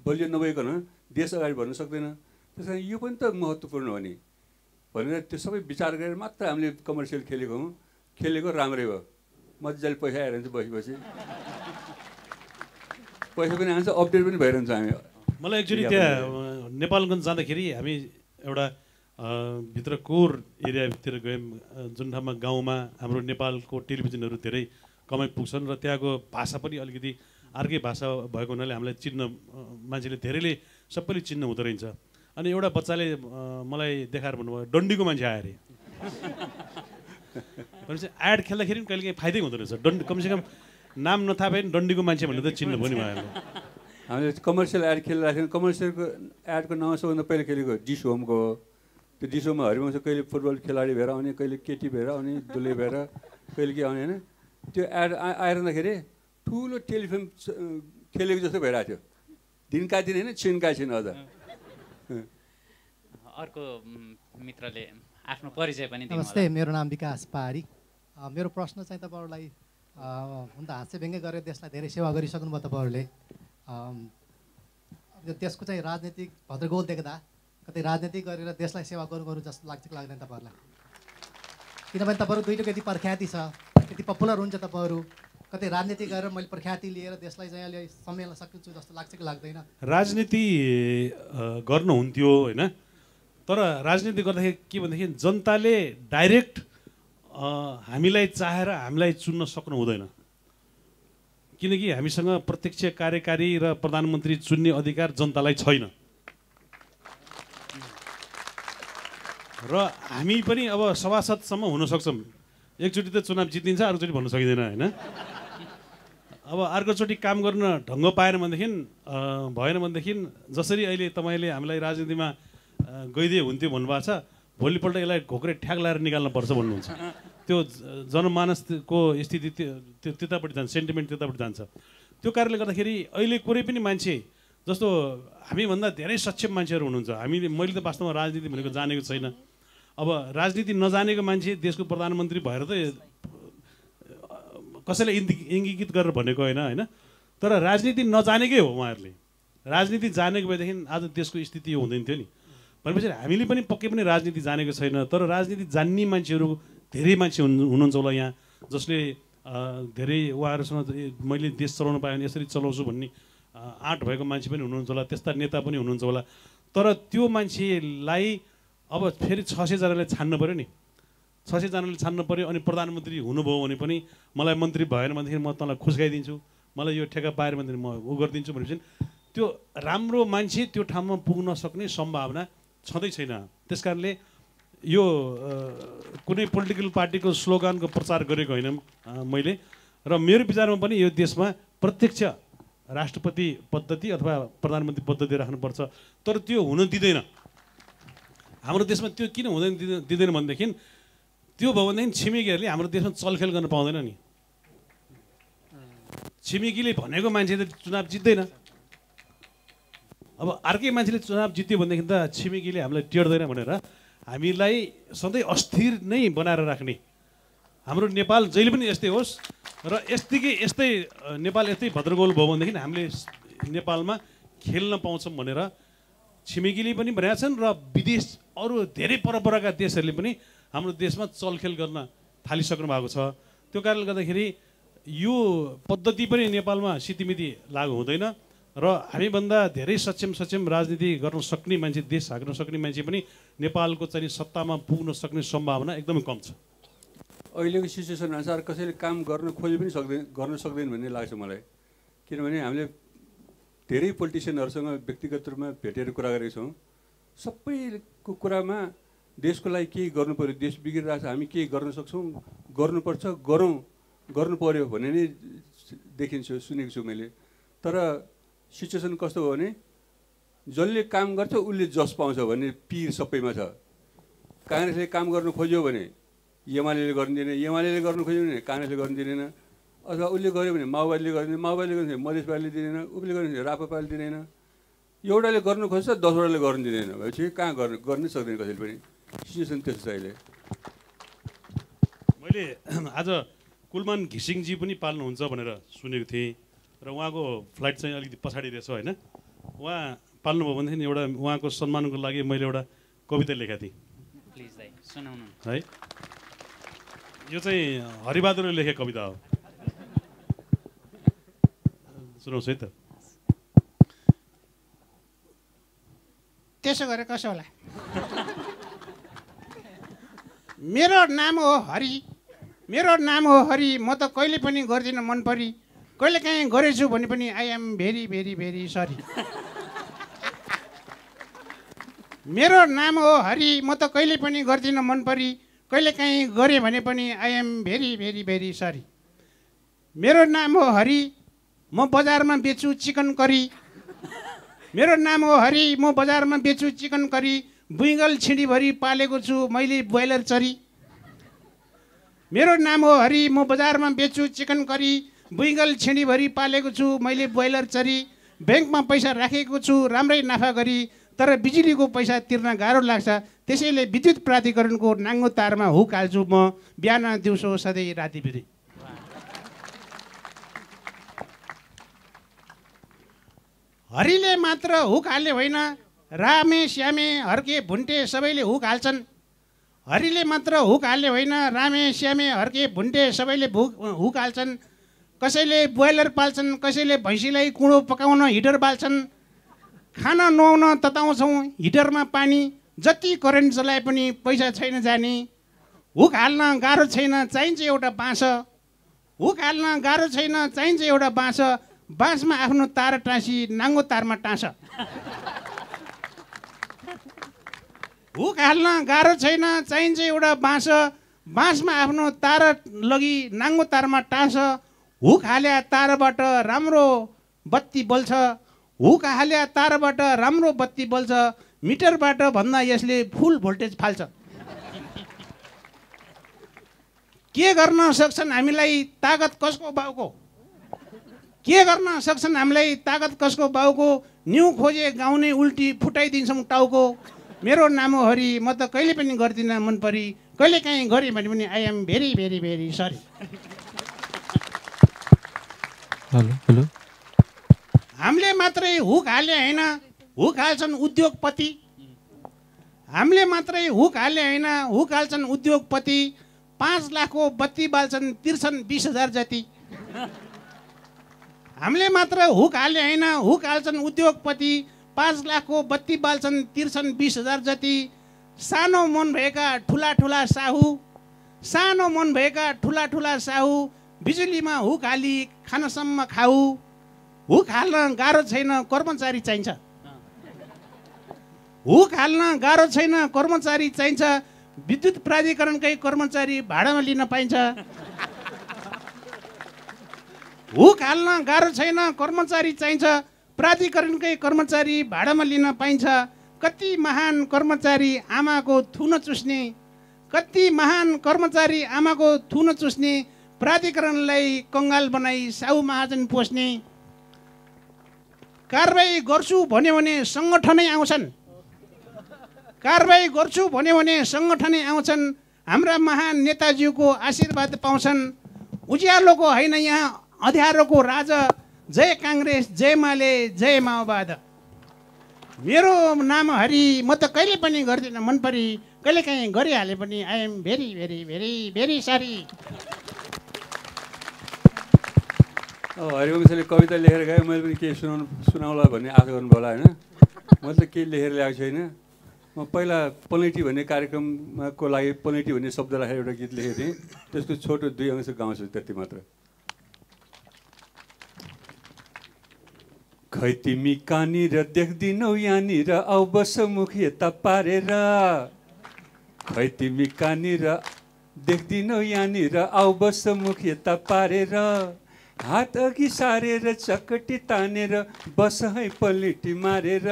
बलियो नभइकन देश अगाडि बढ्न सक्दैन। त्यस कारण यो पनि त महत्त्वपूर्ण हो नि। भनेर त्यो सबै विचार गरेर मात्र हामीले कमर्सियल खेलेको हौँ। खेलेको राम्रै भयो मजाले पैसा आइरहन्छ बसेपछि। पैसा पनि आउँछ अपडेट पनि भइरहन्छ हामी। मलाई एक्चुली त्यहाँ नेपालगञ्ज जाँदाखेरि हामी एउटा भित्र कोर एरियाभित्र गयौँ। जुन ठाउँमा गाउँमा हाम्रो नेपालको टेलिभिजनहरू धेरै कमै पुग्छन् र त्यहाँको भाषा पनि अलिकति अर्कै भाषा भएको हुनाले हामीलाई चिन्न मान्छेले धेरैले सबैले चिन्न हुँदो रहेछ। अनि एउटा बच्चाले मलाई देखाएर भन्नुभयो डन्डीको मान्छे आयो अरे। भनेपछि एड खेल्दाखेरि पनि कहिले काहीँ फाइदै हुँदो रहेछ। डन्डी कमसेकम नाम भए पनि डन्डीको मान्छे भनेर त चिन्नु भयो हामीले कमर्सियल एड थियौँ। कमर्सियलको एडको नाउँ सबभन्दा पहिला खेलेको होमको हो। त्यो दिसोमा हरिवंश कहिले फुटबल खेलाडी भएर आउने कहिले केटी भएर आउने दुले भएर कहिले के आउने होइन? त्यो एड आइरहँदाखेरि ठुलो टेलिफिल्म खेलेको जस्तो भइरहेको थियो। दिनका दिन होइन छिनका छिन अझ। अर्को मित्रले आफ्नो परिचय पनि नमस्ते मेरो नाम विकास पहाडी। मेरो प्रश्न चाहिँ तपाईँहरूलाई हुन त हाँस्य व्यङ्ग्य गरेर देशलाई धेरै सेवा गरिसक्नुभयो तपाईँहरूले। देशको चाहिँ राजनीतिक भद्रगोल देख्दा कतै राजनीति गरेर देशलाई सेवा गर्नु गर्नु जस्तो लाग्छ कि लाग्दैन तपाईँहरूलाई? किनभने तपाईँहरू दुइटोको यति प्रख्याति छ यति पपुलर हुन्छ तपाईँहरू कतै राजनीति गरेर मैले प्रख्याति लिएर देशलाई चाहिँ अहिले सम्मेल्न सकिन्छु जस्तो लाग्छ कि लाग्दैन राजनीति गर्नुहुन्थ्यो होइन तर राजनीति गर्दाखेरि के भनेदेखि जनताले डाइरेक्ट हामीलाई चाहेर हामीलाई चुन्न सक्नु हुँदैन किनकि हामीसँग प्रत्यक्ष कार्यकारी र प्रधानमन्त्री चुन्ने अधिकार जनतालाई छैन र हामी पनि अब सभासदसम्म हुन सक्छौँ एकचोटि त चुनाव जितिन्छ अर्कोचोटि भन्न सकिँदैन होइन? अब अर्कोचोटि काम गर्न ढङ्ग पाएन भनेदेखि भएन भनेदेखि जसरी अहिले तपाईँले हामीलाई राजनीतिमा गइदिए हुन्थ्यो भन्नुभएको छ भोलिपल्ट यसलाई घोक्रे ठ्याक लगाएर निकाल्न पर्छ भन्नुहुन्छ। त्यो जनमानसको स्थिति त्यो त्यतापट्टि जान्छ सेन्टिमेन्ट त्यतापट्टि जान्छ। त्यो कारणले गर्दाखेरि अहिले कुनै पनि मान्छे जस्तो हामीभन्दा धेरै सक्षम मान्छेहरू हुनुहुन्छ। हामीले मैले त वास्तवमा राजनीति भनेको जानेको छैन। अब राजनीति नजानेको मान्छे देशको प्रधानमन्त्री भएर त कसैलाई इन्दिक इङ्गित गरेर भनेको होइन होइन? तर राजनीति नजानेकै हो उहाँहरूले। राजनीति जानेको भएदेखि आज देशको स्थिति यो हुँदैन थियो नि। भनेपछि हामीले पनि पक्कै पनि राजनीति जानेको छैन तर राजनीति जान्ने मान्छेहरू धेरै मान्छे हुनु हुनुहुन्छ होला यहाँ जसले धेरै उहाँहरूसँग मैले देश चलाउन पाएँ भने यसरी चलाउँछु भन्ने आँट भएको मान्छे पनि हुनुहुन्छ होला त्यस्ता नेता पनि हुनुहुन्छ होला। तर त्यो मान्छेलाई अब फेरि छ सयजनाले छान्नु पऱ्यो नि। छ सयजनाले छान्नु पऱ्यो अनि प्रधानमन्त्री हुनुभयो भने पनि मलाई मन्त्री भएन भनेदेखि म तँलाई खुस्काइदिन्छु मलाई यो ठेका पाएर भनेदेखि म उ गरिदिन्छु भनेपछि त्यो राम्रो मान्छे त्यो ठाउँमा पुग्न सक्ने सम्भावना छँदै छैन। त्यस कारणले यो कुनै पोलिटिकल पार्टीको स्लोगानको प्रचार गरेको होइन मैले। र मेरो विचारमा पनि यो देशमा प्रत्यक्ष राष्ट्रपति पद्धति अथवा प्रधानमन्त्री पद्धति राख्नुपर्छ। तर त्यो हुन दिँदैन। हाम्रो देशमा त्यो किन हुँदैन दिँदैन भनेदेखि त्यो भयो भनेदेखि छिमेकीहरूले हाम्रो देशमा चलखेल गर्न पाउँदैन नि। छिमेकीले भनेको मान्छे त चुनाव जित्दैन। अब अर्कै मान्छेले चुनाव जित्यो भनेदेखि त छिमेकीले हामीलाई टेर्दैन भनेर हामीलाई सधैँ अस्थिर नै बनाएर राख्ने। हाम्रो नेपाल जहिले पनि यस्तै होस् र यस्तिकै यस्तै नेपाल यस्तै भद्रगोल भयो भनेदेखि हामीले नेपालमा खेल्न पाउँछौँ भनेर छिमेकीले पनि भनेका छन् र विदेश अरू धेरै परपरका देशहरूले पनि हाम्रो देशमा चलखेल गर्न थालिसक्नु भएको छ। त्यो कारणले गर्दाखेरि यो पद्धति पनि नेपालमा सितिमिति लागु हुँदैन र हामीभन्दा धेरै सक्षम सक्षम राजनीति गर्न सक्ने मान्छे देश हाँक्न सक्ने मान्छे पनि नेपालको चाहिँ सत्तामा पुग्न सक्ने सम्भावना एकदमै कम छ। अहिलेको सिचुएसन अनुसार कसैले काम गर्न खोजे पनि सक्दैन गर्न सक्दैन भन्ने लाग्छ मलाई। किनभने हामीले धेरै पोलिटिसियनहरूसँग व्यक्तिगत रूपमा भेटेर कुरा गरेका छौँ। सबैको कुरामा देशको लागि केही गर्नु पऱ्यो देश बिग्रिरहेको छ हामी केही गर्न सक्छौँ गर्नुपर्छ गरौँ गर्नु पऱ्यो भन्ने नै देखिन्छ सुनेको छु मैले। तर सिचुएसन कस्तो हो भने जसले काम गर्छ उसले जस पाउँछ भन्ने पिर सबैमा छ। काङ्ग्रेसले काम गर्नु खोज्यो भने एमाले गर्नु दिने एमाले गर्नु खोज्यो भने काङ्ग्रेसले गर्नु दिँदैन। अथवा उसले गर्यो भने माओवादीले गर्दैन माओवादीले गर्नु भने मधेस पार्टीले दिँदैन उसले गर्नु भने रापापाले दिँदैन। एउटाले गर्नु खोज्छ दसवटाले गर्नु दिँदैन। भनेपछि कहाँ गर्नु गर्नै सक्दैन कसैले पनि। सिचुएसन त्यस्तो छ अहिले। मैले आज कुलमान घिसिङजी पनि पाल्नुहुन्छ भनेर सुनेको थिएँ र उहाँको फ्लाइट चाहिँ अलिकति पछाडि रहेछ होइन। उहाँ पाल्नुभयो भनेदेखि एउटा उहाँको सम्मानको लागि मैले एउटा कविता लेखेको थिएँ। प्लिज दाइ सुनाउनु। है? यो चाहिँ हरिबहादुरले लेखेको कविता हो। सुनाउँछु त्यसो गरे कसो होला मेरो नाम हो हरि मेरो नाम हो हरि म त कहिले पनि गर्दिनँ मन परी कहिले काहीँ गरेछु भने पनि I am very very very sorry मेरो नाम हो हरि म त कहिले पनि गर्दिनँ मन परी कहिले काहीँ गरेँ भने पनि I am very very very sorry मेरो नाम हो हरि म बजारमा बेच्छु चिकन करी। मेरो नाम हो हरि म बजारमा बेच्छु चिकन करी। बुइगल छिँडीभरि पालेको छु मैले ब्रोइलर चरी। मेरो नाम हो हरि म बजारमा बेच्छु चिकन करी। बुइगल छिँडीभरि पालेको छु मैले ब्रोइलर चरी। ब्याङ्कमा पैसा राखेको छु राम्रै नाफा गरी तर बिजुलीको पैसा तिर्न गाह्रो लाग्छ। त्यसैले विद्युत प्राधिकरणको नाङ्गो तारमा हुक हाल्छु म। बिहान दिउँसो सधैँ राति बिरी हरिले मात्र हुक हाल्ने होइन। रामे श्यामे हर्के भुन्टे सबैले हुक हाल्छन्। हरिले मात्र हुक हाल्ने होइन रामे श्यामे हर्के भुन्टे सबैले भुक हुक हाल्छन्। कसैले ब्रोइलर पाल्छन् कसैले भैँसीलाई कुँडो पकाउन हिटर बाल्छन्। खाना नुहाउन तताउँछौँ हिटरमा पानी जति करेन्ट चलाए पनि पैसा छैन जाने। हुक हाल्न गाह्रो छैन चाहिन्छ एउटा बाँस। हुक हाल्न गाह्रो छैन चाहिन्छ एउटा बाँस। बाँसमा आफ्नो तार टाँसी नाङ्गो तारमा टाँस। हुक हाल्न गाह्रो छैन चाहिन्छ एउटा बाँस। बाँसमा आफ्नो तार लगी नाङ्गो तारमा टाँस। हुक हाल्या तारबाट राम्रो बत्ती बल्छ। हुक हाल्या तारबाट राम्रो बत्ती बल्छ। मिटरबाट भन्दा यसले फुल भोल्टेज फाल्छ। के गर्न सक्छन् हामीलाई तागत कसको बाउको? के गर्न सक्छन् हामीलाई तागत कसको बाउको? न्यु खोजे गाउने उल्टी फुटाइदिन्छौँ टाउको। मेरो नाम हो हरि म त कहिले पनि गर्दिनँ मन परी। कहिले काहीँ गरेँ भने पनि I am very very very sorry hello hello. हामीले मात्रै हुक हाले होइन हुक हाल्छन् उद्योगपति। हामीले मात्रै हुक हाले होइन हुक हाल्छन् उद्योगपति। पाँच लाखको बत्ती बाल्छन् तिर्छन् बिस हजार जति। हामीले मात्र हुक हाले होइन। हुक हाल्छन् उद्योगपति पाँच लाखको बत्ती बाल्छन् तिर्छन् बिस हजार जति। सानो मन भएका ठुला ठुला साहु सानो मन भएका ठुला ठुला साहु बिजुलीमा हुक हाली खानासम्म खाऊ। हुक हाल्न गाह्रो छैन कर्मचारी चाहिन्छ। हुक हाल्न गाह्रो छैन कर्मचारी चाहिन्छ। विद्युत प्राधिकरणकै कर्मचारी भाडामा लिन पाइन्छ। हुक हाल्न गाह्रो छैन कर्मचारी चाहिन्छ। प्राधिकरणकै कर्मचारी भाडामा लिन पाइन्छ। कति महान कर्मचारी आमाको थुन चुस्ने कति महान कर्मचारी आमाको थुन चुस्ने प्राधिकरणलाई कङ्गाल बनाई साहु महाजन पोस्ने। कारवाही गर्छु भन्यो भने सङ्गठनै आउँछन्। कारवाही गर्छु भन्यो भने सङ्गठनै आउँछन्। हाम्रा महान नेताजीको आशीर्वाद पाउँछन्। उज्यालोको होइन यहाँ अँध्यारोको राजा जय काङ्ग्रेस जय माले जय माओवाद। मेरो नाम हरि म त कहिले पनि गर्दिनँ मन परी कहिले काहीँ गरिहाले पनि I am very very very very sorry हरिवंशले कविता लेखेर गएँ मैले पनि केही सुनाउनु सुनाउला भन्ने आशा गर्नुभयो होला होइन। मैले त केही लेखेर ल्याएको छैन। म पहिला पलेटी भन्ने कार्यक्रमको लागि पलेटी भन्ने शब्द राखेर एउटा गीत लेखेको थिएँ। त्यसको छोटो दुई अंश गाउँछु त्यति मात्र। खै तिमी कहाँनिर देख्दिनौ यहाँनिर आउ बस मुख यता पारेर। खै तिमी कहाँनिर देख्दिनौ यहाँनिर आउ बस मुख यता पारेर। हात अघि सारेर चकटी तानेर बस है पलेटी मारेर।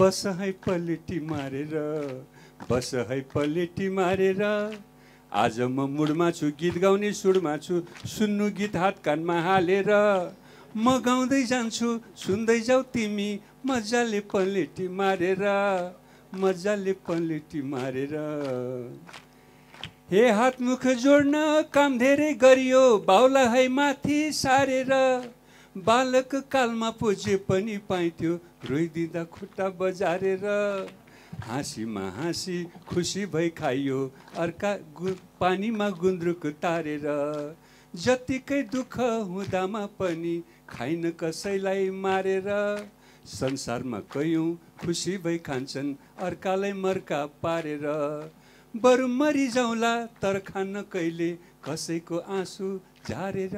बस है पलेटी मारेर। बस है पलेटी मारेर। आज म मुडमा छु गीत गाउने सुडमा छु सुन्नु गीत हात कानमा हालेर। म गाउँदै जान्छु सुन्दै जाऊ तिमी। मजाले पलेटी मारेर मजाले पलेटी मारेर। हे हात मुख जोड्न काम धेरै गरियो बाउला है माथि सारेर। बालक कालमा पुजे पनि पाइन्थ्यो रोइदिँदा खुट्टा बजारेर। हाँसीमा हाँसी खुसी भई खाइयो अर्का गु पानीमा गुन्द्रुक तारेर। जतिकै दुःख हुँदामा पनि खाइन कसैलाई मारेर संसारमा कैयौँ खुसी भई खान्छन् अर्कालाई मर्का पारेर। बरु मरिजाउँला तर खान्न कहिले कसैको आँसु झारेर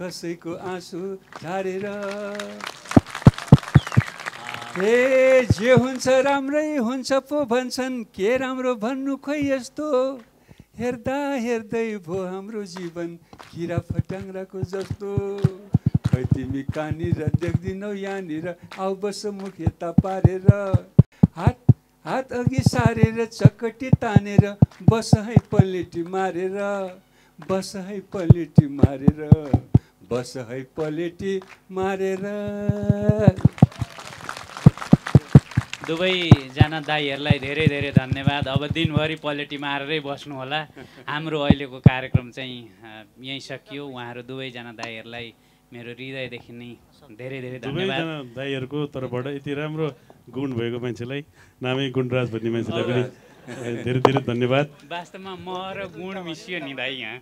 कसैको आँसु झारेर। हे जे हुन्छ राम्रै हुन्छ पो भन्छन् के राम्रो भन्नु खोइ यस्तो? हेर्दा हेर्दै भो हाम्रो जीवन किरा फट्याङ्ग्राको जस्तो। खै तिमी कहाँनिर देख्दिनौ यहाँनिर आउ बस मुख यता पारेर। हात हात अघि सारेर चकटी तानेर बस है पलेटी मारेर बस है पलेटी मारेर बस है पलेटी मारेर। दुवैजना दाईहरूलाई धेरै धेरै धन्यवाद। अब दिनभरि पलेटी मारेरै बस्नु होला। हाम्रो अहिलेको कार्यक्रम चाहिँ यहीँ सकियो। उहाँहरू दुवैजना दाईहरूलाई मेरो हृदयदेखि नै धेरै धेरै धन्यवाद। दाईहरूको तर्फबाट यति राम्रो गुण भएको मान्छेलाई नामै गुणराज भन्ने मान्छेलाई पनि धेरै धेरै धन्यवाद। वास्तवमा म र गुण मिसियो नि दाई यहाँ।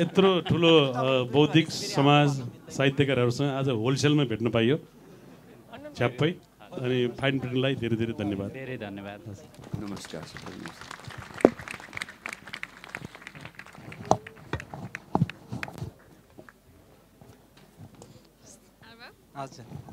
यत्रो ठुलो बौद्धिक समाज साहित्यकारहरूसँग आज होलसेलमा भेट्न पाइयो। छ्याप्पै। अनि फाइन प्रिन्टलाई धेरै धेरै धन्यवाद। धेरै धन्यवाद। नमस्कार सबै। हजुर